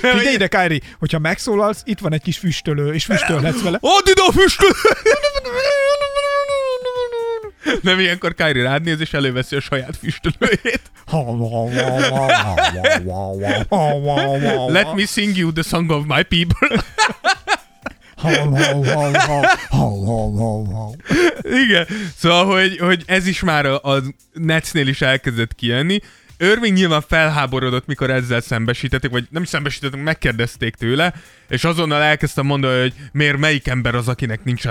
Figyelj ide, Kári, hogyha megszólalsz, itt van egy kis füstölő, és füstölhetsz vele. Add ide a füstöt! Nem ilyenkor Kyrie rád néz, és előveszi a saját füstölőjét. Let me sing you the song of my people. Igen, szóval, hogy, hogy ez is már a, a Netsnél is elkezdett kijönni. Irving nyilván felháborodott, mikor ezzel szembesítették, vagy nem is szembesítettek, megkérdezték tőle, és azonnal elkezdtem mondani, hogy miért melyik ember az, akinek nincs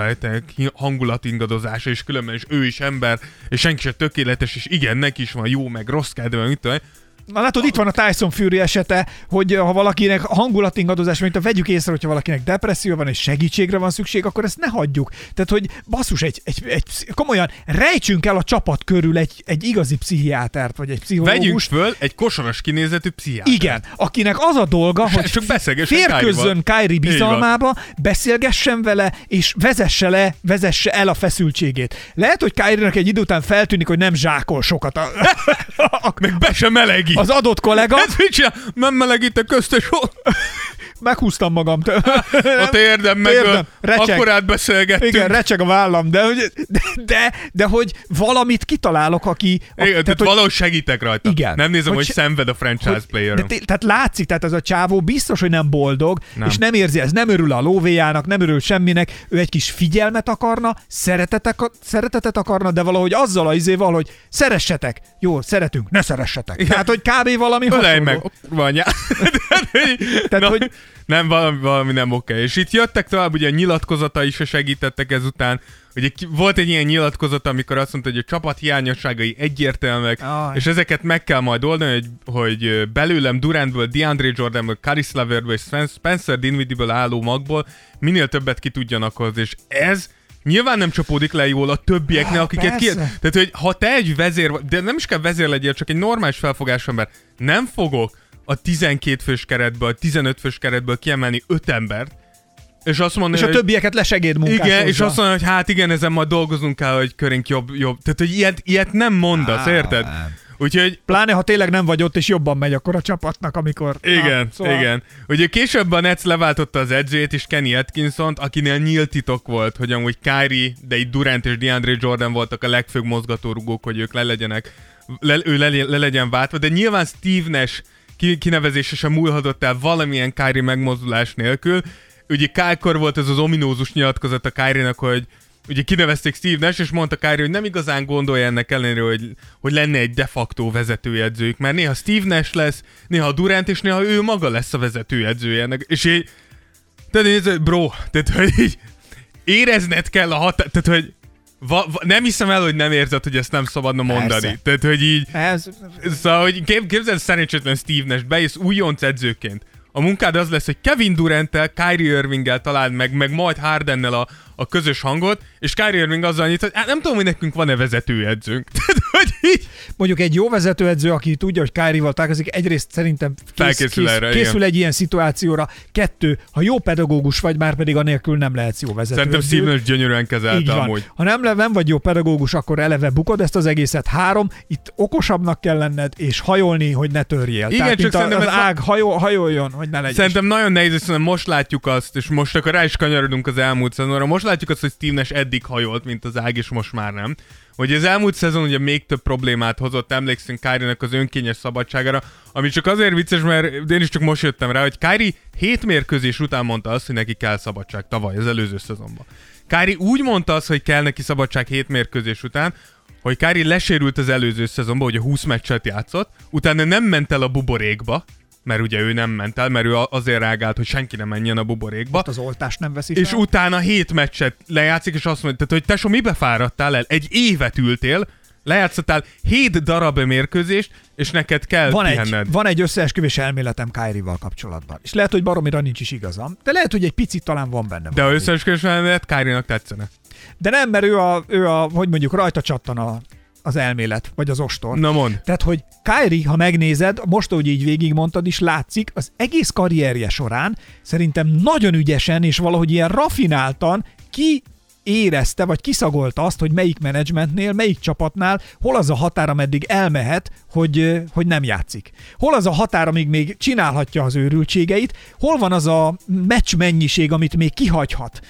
hangulatingadozása, és különben is ő is ember, és senki sem tökéletes, és igen, neki is van jó, meg rossz kedve, mit tudom. Na látod, itt van a Tyson Fury esete, hogy ha valakinek hangulatingadozás, mint a vegyük észre, hogyha valakinek depresszió van és segítségre van szükség, akkor ezt ne hagyjuk. Tehát, hogy basszus, egy, egy, egy komolyan rejtsünk el a csapat körül egy, egy igazi pszichiátert, vagy egy Vegyünk pszichológust. föl egy kosaras kinézetű pszichiátert. Igen, akinek az a dolga, hogy csak férkőzzön. Kyrie bizalmába, beszélgessen vele, és vezesse le, vezesse el a feszültségét. Lehet, hogy Kyrie-nak egy idő után feltűnik, hogy nem zsákol sokat a, a, Meg be sem melegít. Az adott kollega. Ez mit csinál? Nem melegít a köztes Meghúztam magam. A térdem meg Térdem, a, recseg. akkor átbeszélgettünk. Igen, recseg a vállam, de, hogy, de, de, de hogy valamit kitalálok, aki... Igen, tehát, hogy- valahogy segítek rajta. Igen. Nem nézem, hogy, Hogy szenved a franchise hogy, player de tehát látszik, tehát ez a csávó biztos, hogy nem boldog, Nem. és nem érzi, ez nem örül a lóvéjának, nem örül semminek, ő egy kis figyelmet akarna, szeretetek, szeretetet akarna, de valahogy azzal a izéval, hogy szeressetek. Jó, szeretünk, ne szeressetek. Igen. Tehát, hogy kb. valami Ölej meg, anyá. Tehát, Na, hogy- Nem, valami, valami nem oké. És itt jöttek tovább, ugye a nyilatkozatai is segítettek ezután. Ugye volt egy ilyen nyilatkozat, amikor azt mondta, hogy a csapat hiányosságai egyértelműek, Aj. és ezeket meg kell majd oldani, hogy, hogy belőlem Durantből, DeAndre Jordanből, Caris Leverből és Spen- Spencer Dinwiddie-ből álló magból minél többet ki tudjanak hozni. És ez nyilván nem csapódik le jól a többieknél, akiket ki... Tehát, hogy ha te egy vezér, vagy- de nem is kell vezér legyél, csak egy normális felfogás ember, nem fogok a 12 fős keretből, a 15 fős keretből kiemelni 5 embert, és azt mondani, És a többieket lesegéd munkás igen, és azt mondja, hogy hát igen, ezen majd dolgozunk kell, hogy körénk jobb, jobb. Tehát, hogy ilyet, ilyet nem mondasz, érted? Úgyhogy Pláne, ha tényleg nem vagy ott, és jobban megy akkor a csapatnak, amikor... igen, Na, szóval... igen. Ugye később a Nets leváltotta az edzőjét is Kenny Atkinson-t, akinél nyílt titok volt, hogy amúgy Kyrie, de itt Durant és DeAndre Jordan voltak a legfőbb mozgatórugók, hogy ők le legyenek, le, ő le, le legyen váltva, de nyilván Steve Nash ki, kinevezése sem múlhatott el valamilyen Kyrie megmozdulás nélkül. Ugye Kálkor volt ez az ominózus nyilatkozat a Kyrie-nak, hogy ugye kinevezték Steve Nash, és mondta Kyrie, hogy nem igazán gondolja ennek ellenére, hogy, hogy lenne egy de facto vezetőedzőjük, mert néha Steve Nash lesz, néha Durant, és néha ő maga lesz a vezetőedzője ennek, és így, tehát nézd, bro, tehát hogy így érezned kell a határ, tehát hogy va, va, nem hiszem el, hogy nem érzed, hogy ezt nem szabadna mondani. Persze. Tehát, hogy így, Ez, Szóval, hogy kép, képzeld szerencsétlen Steve Nash, bejössz újonc edzőként. A munkád az lesz, hogy Kevin Durant-tel, Kyrie Irving-el találd meg, meg majd Hardennel a, a közös hangot, és Kyrie Irving azzal nyit, hogy hát nem tudom, hogy nekünk van-e vezetőedzőnk. Tehát, hogy így, mondjuk egy jó vezetőedző, aki tudja, hogy Kyrie-val találkozik, egyrészt szerintem kész, Felkészül kész, erre, készül igen. egy ilyen szituációra. Kettő, ha jó pedagógus vagy, már pedig anélkül nem lehetsz jó vezetőedző. szerintem Steve Nash gyönyörűen kezelte amúgy. Ha nem, nem vagy jó pedagógus, akkor eleve bukod ezt az egészet. Három, itt okosabbnak kell lenned, és hajolni, hogy ne törjél. Igen, Tehát, csak szerintem az ág hajol, hajoljon, hogy ne legyen. Szerintem nagyon nehéz, és most látjuk azt, és most akkor rá is kanyarodunk az elmúlt szezonra, most látjuk azt, hogy Steve eddig hajolt, mint az ág, és most már nem. hogy az elmúlt szezon ugye még több problémát hozott, emlékszünk Kyrie-nek az önkényes szabadságára, ami csak azért vicces, mert én is csak most jöttem rá, hogy Kyrie hét mérkőzés után mondta azt, hogy neki kell szabadság tavaly, az előző szezonban. Kyrie úgy mondta azt, hogy kell neki szabadság hét mérkőzés után, hogy Kyrie lesérült az előző szezonban, hogy a 20 meccset játszott, utána nem ment el a buborékba, mert ugye ő nem ment el, mert ő azért rágált, hogy senki nem menjen a buborékba. Ott az oltást nem veszi És fel. utána hét meccset lejátszik, és azt mondja, tehát, hogy tesó, mibe fáradtál el? Egy évet ültél, lejátszottál hét darab mérkőzést, és neked kell van egy, pihenned. van egy összeesküvés elméletem Kyrie-val kapcsolatban. És lehet, hogy baromira nincs is igazam, de lehet, hogy egy picit talán van benne. De valami. összeesküvés elmélet, Kyrie-nak tetszene. De nem, mert ő a, ő a hogy mondjuk rajta csattan a, az elmélet, vagy az ostor. Na mond. Tehát, hogy Kyrie, ha megnézed, most, hogy így végigmondtad is, látszik, az egész karrierje során szerintem nagyon ügyesen és valahogy ilyen rafináltan ki érezte, vagy kiszagolta azt, hogy melyik menedzsmentnél, melyik csapatnál, hol az a határ, ameddig elmehet, hogy, hogy nem játszik. Hol az a határ, amíg még csinálhatja az őrültségeit, hol van az a meccs mennyiség, amit még kihagyhat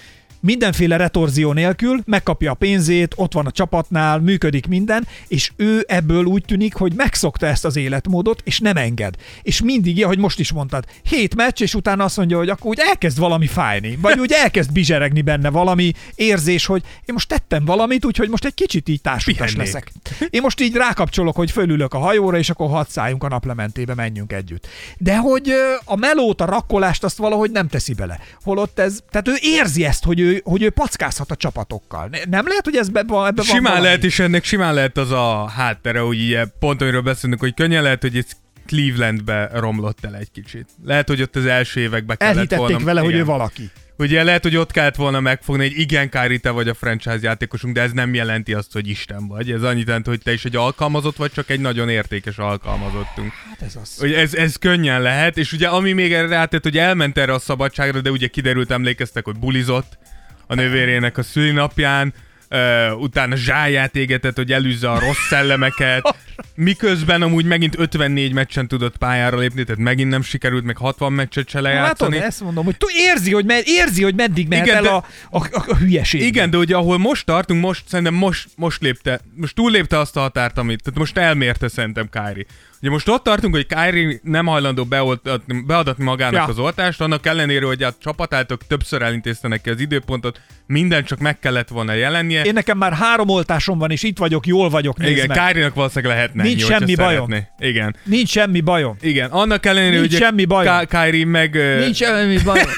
mindenféle retorzió nélkül, megkapja a pénzét, ott van a csapatnál, működik minden, és ő ebből úgy tűnik, hogy megszokta ezt az életmódot, és nem enged. És mindig, ahogy most is mondtad, hét meccs, és utána azt mondja, hogy akkor úgy elkezd valami fájni, vagy úgy elkezd bizseregni benne valami érzés, hogy én most tettem valamit, úgyhogy most egy kicsit így társutas leszek. Én most így rákapcsolok, hogy fölülök a hajóra, és akkor hadd szálljunk a naplementébe, menjünk együtt. De hogy a melót, a rakkolást azt valahogy nem teszi bele. Holott ez, tehát ő érzi ezt, hogy ő, hogy ő packázhat a csapatokkal. Ne- Nem lehet, hogy ez be, ebbe van Simán valami? lehet, és ennek simán lehet az a háttere, hogy ilyen, pont amiről beszélünk, hogy könnyen lehet, hogy ez Clevelandbe romlott el egy kicsit. Lehet, hogy ott az első években kellett Elhitették volna... vele, hogy igen. ő valaki. Ugye lehet, hogy ott kellett volna megfogni, hogy igen, Kári, te vagy a franchise játékosunk, de ez nem jelenti azt, hogy Isten vagy. Ez annyit jelent, hogy te is egy alkalmazott vagy, csak egy nagyon értékes alkalmazottunk. Hát ez az. Hogy ez, ez könnyen lehet, és ugye ami még erre rátett, hogy elment erre a szabadságra, de ugye kiderült, emlékeztek, hogy bulizott a nővérének a szülinapján, Uh, utána zsáját égetett, hogy elűzze a rossz szellemeket, miközben amúgy megint 54 meccsen tudott pályára lépni, tehát megint nem sikerült meg 60 meccset se Látod, lejátszani. ezt mondom, hogy érzi, hogy, med, érzi, hogy meddig mehet Igen, el de- a, a, a, a hülyeség. Igen, de ugye ahol most tartunk, most szerintem most, most lépte, most túllépte azt a határt, amit, tehát most elmérte szerintem Kyrie. Ugye most ott tartunk, hogy Kyrie nem hajlandó beoltatni, beadatni magának Ja. az oltást, annak ellenére, hogy a csapatátok többször elintézte neki az időpontot, minden csak meg kellett volna jelennie. Én nekem már három oltásom van, és itt vagyok, jól vagyok, nézd Igen. Kyrie-nak valószínűleg lehetne Nincs ennyi, semmi bajom. szeretné. Igen. Nincs semmi bajom. Igen, annak ellenére, Nincs hogy semmi bajom. Ky- Kyrie meg... Nincs semmi bajom.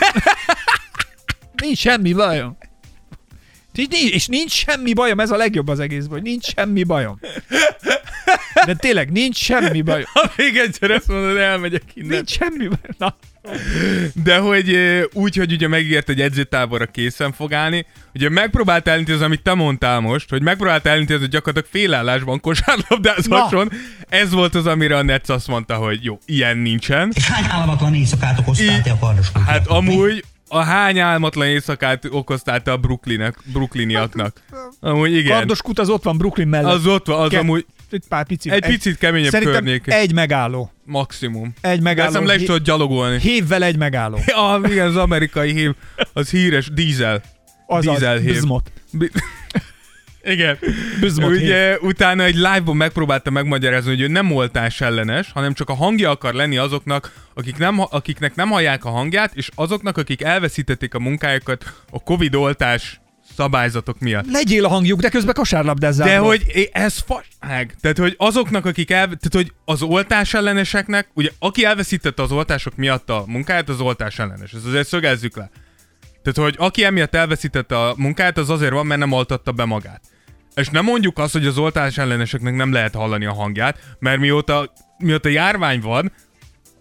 nincs semmi bajom. És nincs, és nincs semmi bajom, ez a legjobb az egészben, hogy nincs semmi bajom. De tényleg, nincs semmi bajom. Ha még egyszer ezt mondod, elmegyek innen. Nincs semmi bajom. Na, De hogy úgy, hogy ugye megígért, hogy edzőtáborra készen fog állni, ugye megpróbált elintézni, amit te mondtál most, hogy megpróbált elintézni, hogy gyakorlatilag félállásban kosárlabdázáson. Ez volt az, amire a Netsz azt mondta, hogy jó, ilyen nincsen. És hány álmatlan éjszakát okoztál te a? Hát amúgy a hány álmatlan éjszakát okoztál te a Brooklynek, brooklyniaknak? Amúgy igen. kardos kut az ott van Brooklyn mellett. Az ott van, az Ke- amúgy egy pár picit. egy picit keményebb Szerintem környék. egy megálló. maximum. Egy megálló. Megállom, le is tudod gyalogolni. Hévvel egy megálló. Ja, igen, az amerikai hív, az híres, dízel. Az az, Dízel hív. bizmot. Bi- Igen. Bizmot Ugye utána egy live-ban megpróbálta megmagyarázni, hogy ő nem oltás ellenes, hanem csak a hangja akar lenni azoknak, akik nem, akiknek nem hallják a hangját, és azoknak, akik elveszítették a munkájukat a Covid oltás szabályzatok miatt. Legyél a hangjuk, de közben kosárlabdázzál. De hogy ez fasság. Tehát, hogy azoknak, akik el, tehát, hogy az oltás elleneseknek, ugye, aki elveszítette az oltások miatt a munkáját, az oltás ellenes. Ez azért szögezzük le. Tehát, hogy aki emiatt elveszítette a munkáját, az azért van, mert nem oltatta be magát. És nem mondjuk azt, hogy az oltás elleneseknek nem lehet hallani a hangját, mert mióta, mióta járvány van,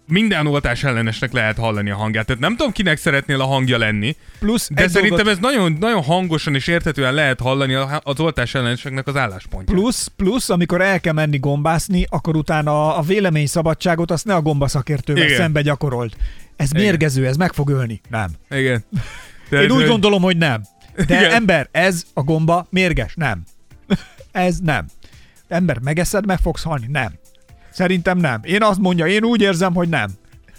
minden oltás ellenesnek lehet hallani a hangját. Tehát nem tudom, kinek szeretnél a hangja lenni, Plusz de szerintem dolgot- ez nagyon, nagyon hangosan és érthetően lehet hallani az oltás elleneseknek az álláspontját. Plusz, plusz, amikor el kell menni gombászni, akkor utána a véleményszabadságot azt ne a gombaszakértővel Igen. szembe gyakorolt. Ez Igen. mérgező, ez meg fog ölni. Nem. Igen. De Én úgy hogy- gondolom, hogy nem. De Igen. ember, ez a gomba mérges? Nem. Ez nem. Ember, megeszed, meg fogsz halni? Nem. Szerintem nem. Én azt mondja, én úgy érzem, hogy nem.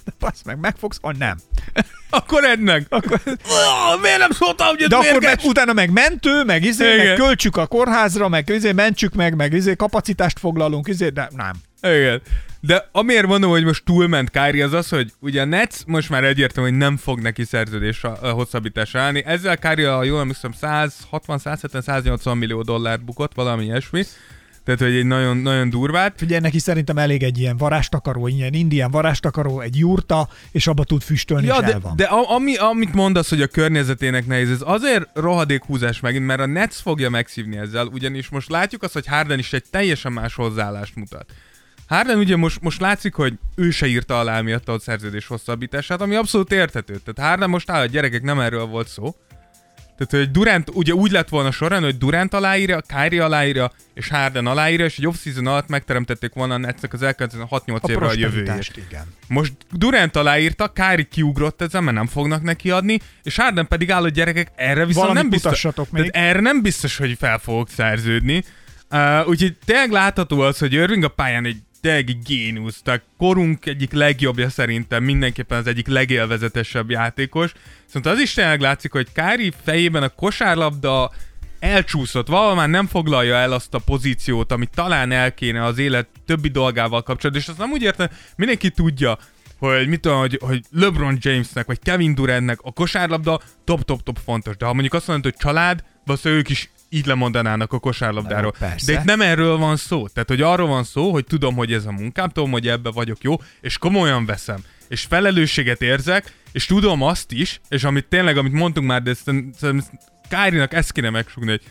De passz meg, meg fogsz halni? Nem. Akkor meg. Akkor, Oh, miért nem szóltam, hogy de akkor meg, mérges? utána meg mentő, meg izé, Igen. meg költsük a kórházra, meg izé, mentsük meg, meg izé, kapacitást foglalunk, izé, de nem. Igen. De amiért mondom, hogy most túlment Kári, az az, hogy ugye a Nets most már egyértelmű, hogy nem fog neki szerződés hosszabbításra állni. Ezzel Kári, a jól emlékszem, 160, 170, 180 millió dollárt bukott, valami ilyesmi. Tehát, hogy egy nagyon, nagyon durvát. Figyelj, neki szerintem elég egy ilyen varástakaró, ilyen indián varástakaró, egy jurta, és abba tud füstölni, Ja, de, van. de a, ami, amit mondasz, hogy a környezetének nehéz, ez azért rohadék húzás megint, mert a Nets fogja megszívni ezzel, ugyanis most látjuk azt, hogy Harden is egy teljesen más hozzáállást mutat. Harden ugye most, most látszik, hogy ő se írta alá miatt a szerződés hosszabbítását, ami abszolút érthető. Tehát Harden most áll, a gyerekek nem erről volt szó. Tehát, hogy Durant ugye úgy lett volna során, hogy Durant aláírja, Kyrie aláírja, és Harden aláírja, és egy off-season alatt megteremtették volna a Netsnek az elkövetkező 6-8 a évre a jövőjét. igen. Most Durant aláírta, Kári kiugrott ezen, mert nem fognak neki adni, és Harden pedig áll, hogy gyerekek, erre viszont Valamit nem biztos, még. tehát erre nem biztos, hogy fel fogok szerződni. Uh, úgyhogy tényleg látható az, hogy Irving a pályán egy tényleg génusz, tehát korunk egyik legjobbja szerintem, mindenképpen az egyik legélvezetesebb játékos. Szóval az is tényleg látszik, hogy Kári fejében a kosárlabda elcsúszott, valahol már nem foglalja el azt a pozíciót, amit talán el kéne az élet többi dolgával kapcsolatban, és azt nem úgy értem, mindenki tudja, hogy mit tudom, hogy, hogy LeBron Jamesnek, vagy Kevin Durantnek a kosárlabda top-top-top fontos, de ha mondjuk azt mondod, hogy család, valószínűleg ők is így lemondanának a kosárlabdáról. Na, persze. De itt nem erről van szó. Tehát, hogy arról van szó, hogy tudom, hogy ez a munkám, tudom, hogy ebbe vagyok jó, és komolyan veszem. És felelősséget érzek, és tudom azt is, és amit tényleg, amit mondtunk már, de Kárinak ezt kéne megsugni, hogy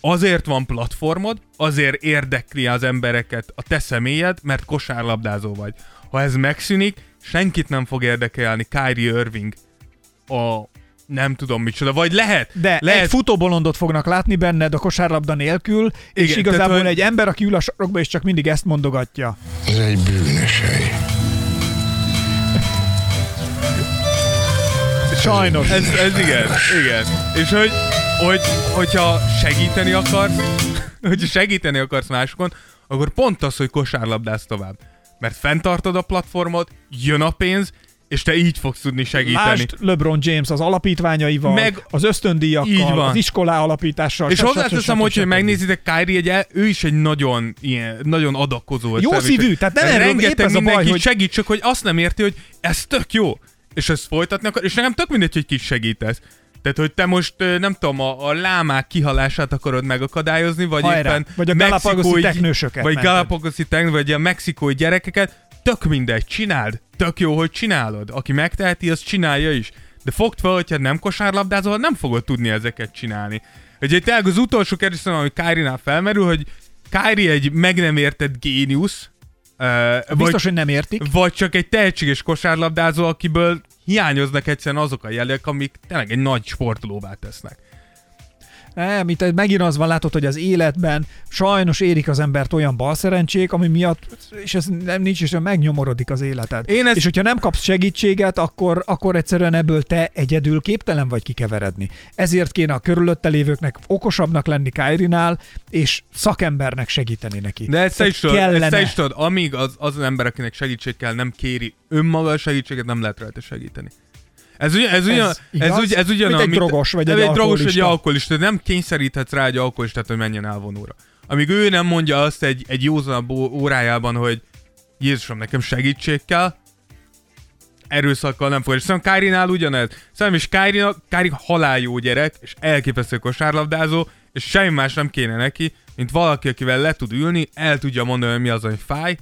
azért van platformod, azért érdekli az embereket a te személyed, mert kosárlabdázó vagy. Ha ez megszűnik, senkit nem fog érdekelni Kyrie Irving a nem tudom micsoda, vagy lehet. De lehet, egy futóbolondot fognak látni benned a kosárlabda nélkül, és Igen, igazából tehát, egy ember, aki ül a sarokba, és csak mindig ezt mondogatja. Ez egy bűnös hely. Sajnos. Ez, ez igen, igen. És hogy, hogy, hogyha segíteni akarsz, hogyha segíteni akarsz másokon, akkor pont az, hogy kosárlabdász tovább. Mert fenntartod a platformot, jön a pénz, és te így fogsz tudni segíteni. Lásd LeBron James az alapítványaival, Meg- az ösztöndíjakkal, Így van. az iskolá alapítással. És hozzáteszem, hogy, hogy megnézitek Kyrie egy, ő is egy nagyon, ilyen, nagyon adakozó. Jó szerv, és szívű, tehát nem erről- rengeteg ez a baj, hogy- segít, csak hogy azt nem érti, hogy ez tök jó. És ezt folytatni akar, és nekem tök mindegy, hogy ki segítesz. Tehát, hogy te most, nem tudom, a, a lámák kihalását akarod megakadályozni, vagy Hajrá. éppen Vagy a galapagosi mexikói- teknősöket Vagy mented. galapagosi teknős, vagy a mexikói gyerekeket, tök mindegy, csináld. Tök jó, hogy csinálod. Aki megteheti, az csinálja is. De fogd fel, hogyha nem kosárlabdázol, nem fogod tudni ezeket csinálni. Ugye tényleg az utolsó kérdés, ami Kyrie-nál felmerül, hogy Kyrie egy meg nem értett géniusz, uh, vagy, Biztos, hogy nem értik. vagy csak egy tehetséges kosárlabdázó, akiből hiányoznak egyszerűen azok a jelek, amik tényleg egy nagy sportolóvá tesznek. Nem, itt megint az van, látod, hogy az életben sajnos érik az embert olyan balszerencsék, ami miatt, és ez nem nincs, és megnyomorodik az életed. Én ezt- És hogyha nem kapsz segítséget, akkor, akkor egyszerűen ebből te egyedül képtelen vagy kikeveredni. Ezért kéne a körülötte lévőknek okosabbnak lenni Kairinál, és szakembernek segíteni neki. De ezt te is tudod, kellene. ezt te is tudod amíg az, az, az ember, akinek segítség kell, nem kéri önmaga a segítséget, nem lehet rajta segíteni. Ez ugyan, ez ugyan, Ez ez, igaz? ugy, ez ugyan, egy amit- drogos, vagy egy egy drogos, vagy egy alkoholista. Nem kényszeríthetsz rá egy alkoholistát, hogy menjen elvonóra. Amíg ő nem mondja azt egy, egy józanabb órájában, hogy Jézusom, nekem segítség kell, erőszakkal nem fog. És szerintem Kárinál ugyanez. Szerintem is Kári, Kári halál jó gyerek, és elképesztő kosárlabdázó, és semmi más nem kéne neki, mint valaki, akivel le tud ülni, el tudja mondani, hogy mi az, ami fáj,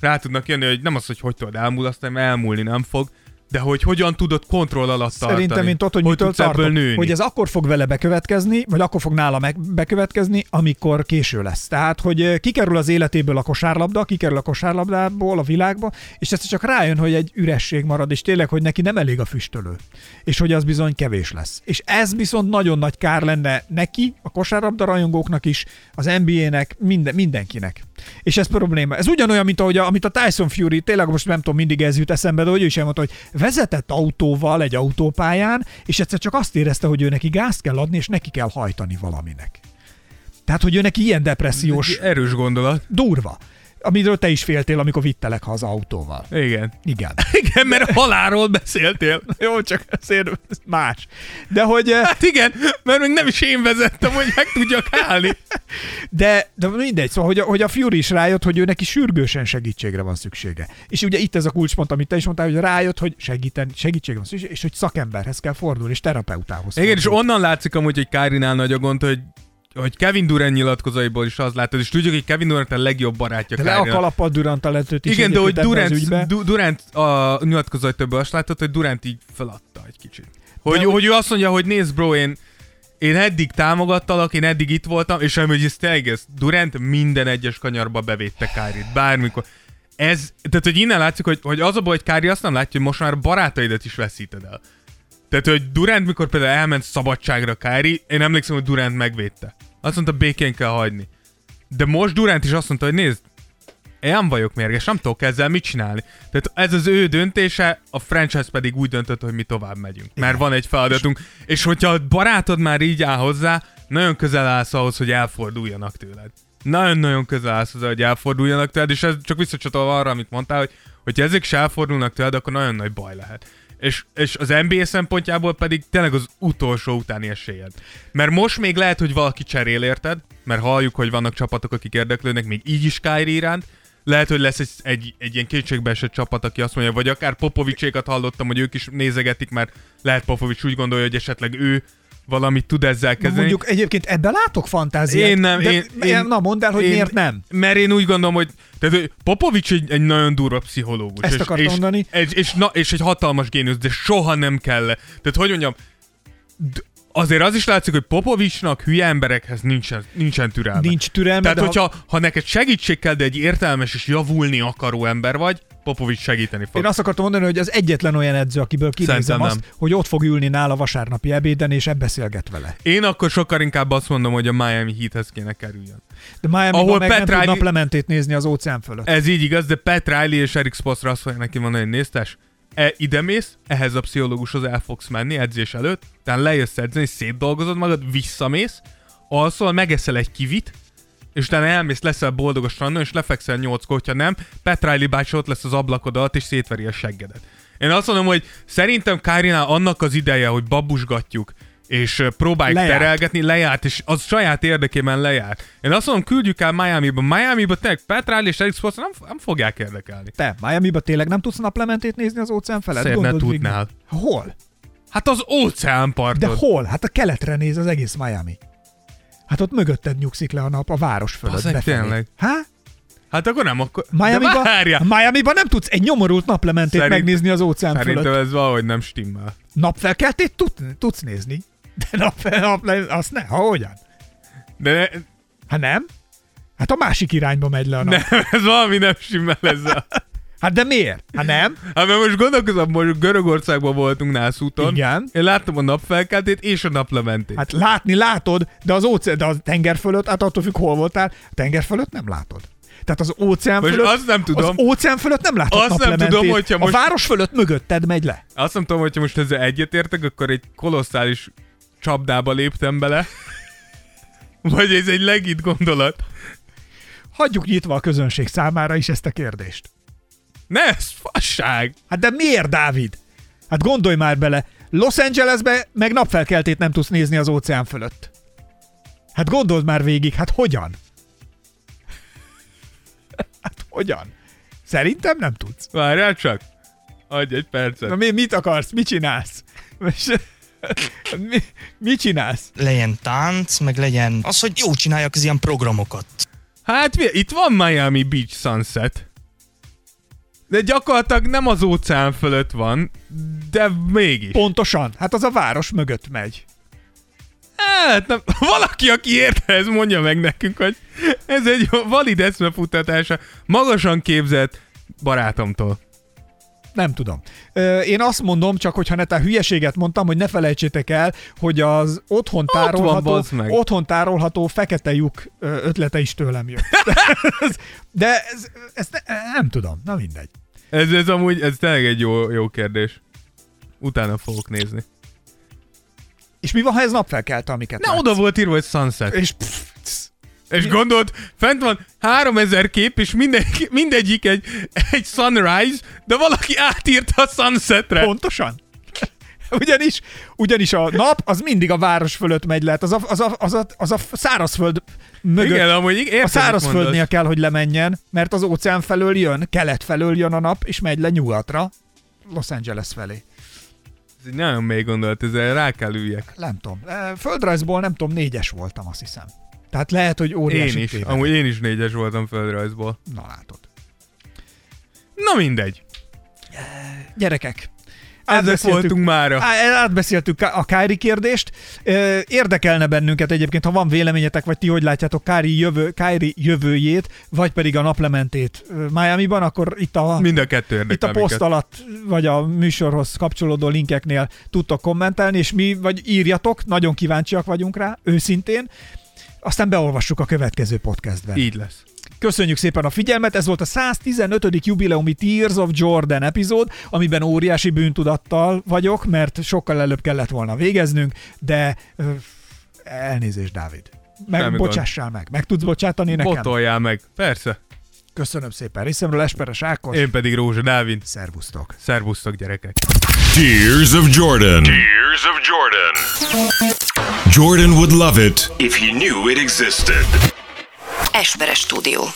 rá tudnak jönni, hogy nem az, hogy hogy tudod elmulasztani, mert elmúlni nem fog, de hogy hogyan tudod kontroll alatt tartani. Szerintem én tudod, hogy, hogy mitől ebből tartok, nőni. hogy ez akkor fog vele bekövetkezni, vagy akkor fog nála bekövetkezni, amikor késő lesz. Tehát, hogy kikerül az életéből a kosárlabda, kikerül a kosárlabdából a világba, és ez csak rájön, hogy egy üresség marad, és tényleg, hogy neki nem elég a füstölő, és hogy az bizony kevés lesz. És ez viszont nagyon nagy kár lenne neki, a kosárlabda rajongóknak is, az NBA-nek, minden, mindenkinek. És ez probléma. Ez ugyanolyan, mint ahogy a, amit a Tyson Fury, tényleg most nem tudom, mindig ez jut eszembe, de hogy ő is elmondta, hogy vezetett autóval egy autópályán, és egyszer csak azt érezte, hogy ő neki gázt kell adni, és neki kell hajtani valaminek. Tehát, hogy ő neki ilyen depressziós erős gondolat. durva. Amiről te is féltél, amikor vittelek haza autóval. Igen. Igen. Igen, mert halálról beszéltél. Jó, csak azért más. De hogy... eh, Hát igen, mert még nem is én vezettem, hogy meg tudjak állni. De, de mindegy, szóval, hogy a, hogy a Fury is rájött, hogy ő neki sürgősen segítségre van szüksége. És ugye itt ez a kulcspont, amit te is mondtál, hogy rájött, hogy segíten, segítségre van szüksége, és hogy szakemberhez kell fordulni, és terapeutához Igen, és fordulni. onnan látszik amúgy, hogy Kárinál nagy a gond, hogy hogy Kevin Durant nyilatkozaiból is az látod, és tudjuk, hogy Kevin Durant a legjobb barátja De le a kalappal Durant a letőt is Igen, de hogy Durant, Durant a nyilatkozatból azt látod, hogy Durant így feladta egy kicsit. Hogy, De- hogy ő azt mondja, hogy nézd bro, én, én eddig támogattalak, én eddig itt voltam, és hogy ez ez, Durant minden egyes kanyarba bevédte Kyrie-t, bármikor. Ez, tehát hogy innen látszik, hogy, hogy az a baj, hogy Kyrie azt nem látja, hogy most már barátaidat is veszíted el. Tehát, hogy Durant, mikor például elment szabadságra Kyrie, én emlékszem, hogy Durant megvédte. Azt mondta, békén kell hagyni. De most Durant is azt mondta, hogy nézd, én vagyok mérges, nem tudok ezzel mit csinálni. Tehát ez az ő döntése, a franchise pedig úgy döntött, hogy mi tovább megyünk. Mert van egy feladatunk. És hogyha a barátod már így áll hozzá, nagyon közel állsz ahhoz, hogy elforduljanak tőled. Nagyon-nagyon közel állsz hozzá, hogy elforduljanak tőled, és ez csak visszacsatolva arra, amit mondtál, hogy hogyha ezek se elfordulnak tőled, akkor nagyon nagy baj lehet. És, és az NBA szempontjából pedig tényleg az utolsó utáni esélyed. Mert most még lehet, hogy valaki cserél érted, mert halljuk, hogy vannak csapatok, akik érdeklődnek még így is Kyrie iránt, lehet, hogy lesz egy, egy, egy ilyen kétségbeesett csapat, aki azt mondja, vagy akár Popovicsékat hallottam, hogy ők is nézegetik, mert lehet Popovics úgy gondolja, hogy esetleg ő valamit tud ezzel kezdeni. Mondjuk egyébként ebben látok fantáziát. Én nem, de, én- én, na mondd el, hogy én- miért nem. Mert én úgy gondolom, hogy tehát, hogy Popovics egy, egy nagyon durva pszichológus. Ezt és, akartam és, mondani. És, és, na, és egy hatalmas géniusz, de soha nem kell. Tehát hogy mondjam, d- azért az is látszik, hogy Popovicsnak hülye emberekhez nincsen, nincsen türelme. Nincs türelme, Tehát, hogyha ha neked segítség kell, de egy értelmes és javulni akaró ember vagy, Popovics segíteni fog. Én azt akartam mondani, hogy az egyetlen olyan edző, akiből kinézem azt, nem. hogy ott fog ülni nála vasárnapi ebéden, és ebbe beszélget vele. Én akkor sokkal inkább azt mondom, hogy a Miami Heathez kéne kerüljön. De Miami-ban Ahol meg Pat nem Riley- naplementét nézni az óceán fölött. Ez így igaz, de Pat Riley és Eric Spoelstra azt fogják neki mondani, hogy néztes, e, ide mész, ehhez a pszichológushoz el fogsz menni edzés előtt, utána lejössz edzeni, szétdolgozod magad, visszamész, alszol, megeszel egy kivit, és utána elmész, leszel boldog a strandon, és lefekszel nyolckor, hogyha nem, Pat Riley bácsi ott lesz az ablakod alatt, és szétveri a seggedet. Én azt mondom, hogy szerintem Kárinál annak az ideje, hogy babusgatjuk, és próbáljuk Lejárt. terelgetni, lejárt, és az saját érdekében lejárt. Én azt mondom, küldjük el Miami-ba. Miami-ba tényleg Pat Riley és Eric Spoelstra nem, nem fogják érdekelni. Te, Miami-ba tényleg nem tudsz naplementét nézni az óceán felett? Szerint ne tudnál. Hol? Hát az óceánparton. De hol? Hát a keletre néz az egész Miami. Hát ott mögötted nyugszik le a nap a város fölött. Befelé. tényleg. Há? Hát akkor nem, akkor... Miami-ba! Miami-ba nem tudsz egy nyomorult naplementét Szerint- megnézni az óceán Szerintem fölött. ez valahogy nem stimmel. Napfelkeltét tud, tudsz nézni. De napfel, naple, azt ne, ha hogyan? De ne, Hát nem? Hát a másik irányba megy le a nap. nem, ez valami nem stimmel ezzel. Hát de miért? Hát nem? Hát mert most gondolkozom, most Görögországban voltunk Nászúton. Igen. Én láttam a napfelkeltét és a naplementét. Hát látni látod, de az óceán, de a tenger fölött, hát attól függ, hol voltál, a tenger fölött nem látod. Tehát az óceán Most fölött, azt nem tudom. az óceán fölött nem látod Azt nem tudom, hogyha most- A város fölött mögötted megy le. Azt nem tudom, hogyha most ezzel egyetértek, akkor egy kolosszális csapdába léptem bele. Vagy ez egy legit gondolat. Hagyjuk nyitva a közönség számára is ezt a kérdést. Ne, ez fasság. Hát de miért, Dávid? Hát gondolj már bele, Los Angelesbe meg napfelkeltét nem tudsz nézni az óceán fölött. Hát gondold már végig, hát hogyan? Hát hogyan? Szerintem nem tudsz. Várjál csak. Adj egy percet. Na mi, mit akarsz? Mit csinálsz? mi, mit csinálsz? Legyen tánc, meg legyen az, hogy jó csináljak az ilyen programokat. Hát mi, itt van Miami Beach Sunset. De gyakorlatilag nem az óceán fölött van, de mégis. Pontosan. Hát az a város mögött megy. Hát nem, valaki, aki érte, ez mondja meg nekünk, hogy ez egy valid eszmefutatása magasan képzett barátomtól. Nem tudom. Én azt mondom, csak hogyha netán hülyeséget mondtam, hogy ne felejtsétek el, hogy az otthon van, tárolható, bazd meg. otthon tárolható fekete lyuk ötlete is tőlem jött. De ez, ezt ne, nem tudom, na mindegy. Ez, ez amúgy, ez tényleg egy jó, jó kérdés. Utána fogok nézni. És mi van, ha ez napfelkelte, amiket Ne, látsz? oda volt írva, hogy sunset. És pff, És gondolod, fent van 3000 kép, és mindegy, mindegyik egy, egy sunrise, de valaki átírta a sunsetre. Pontosan. Ugyanis, ugyanis a nap az mindig a város fölött megy le, az a, az a, az a, az a szárazföld mögött. Igen, amúgy értem, a szárazföldnél kell, hogy lemenjen, mert az óceán felől jön, kelet felől jön a nap, és megy le nyugatra, Los Angeles felé. Ez egy nagyon mély gondolat, ezzel rá kell üljek. Nem tudom. Földrajzból nem tudom, négyes voltam, azt hiszem. Tehát lehet, hogy óriási Én is. tévedek. Amúgy én is négyes voltam földrajzból. Na látod. Na mindegy. Gyerekek, Ezek voltunk mára. Átbeszéltük a Kári kérdést. Érdekelne bennünket egyébként, ha van véleményetek, vagy ti hogy látjátok Kári, jövő, Kári jövőjét, vagy pedig a naplementét Miami-ban, akkor itt a, Mind a kettő itt a poszt alatt, vagy a műsorhoz kapcsolódó linkeknél tudtok kommentelni, és mi, vagy írjatok, nagyon kíváncsiak vagyunk rá, őszintén. Aztán beolvassuk a következő podcastben. Így lesz. Köszönjük szépen a figyelmet, ez volt a 115. jubileumi Tears of Jordan epizód, amiben óriási bűntudattal vagyok, mert sokkal előbb kellett volna végeznünk, de elnézést, Dávid. Meg, Semmi bocsássál meg. Meg tudsz bocsátani nekem? Botoljál meg. Persze. Köszönöm szépen. Részemről Esperes Ákos. Én pedig Rózsa Dávid. Szervusztok. Szervusztok gyerekek. Tears of Jordan. Tears of Jordan. Jordan would love it if he knew it existed. Esperes stúdió.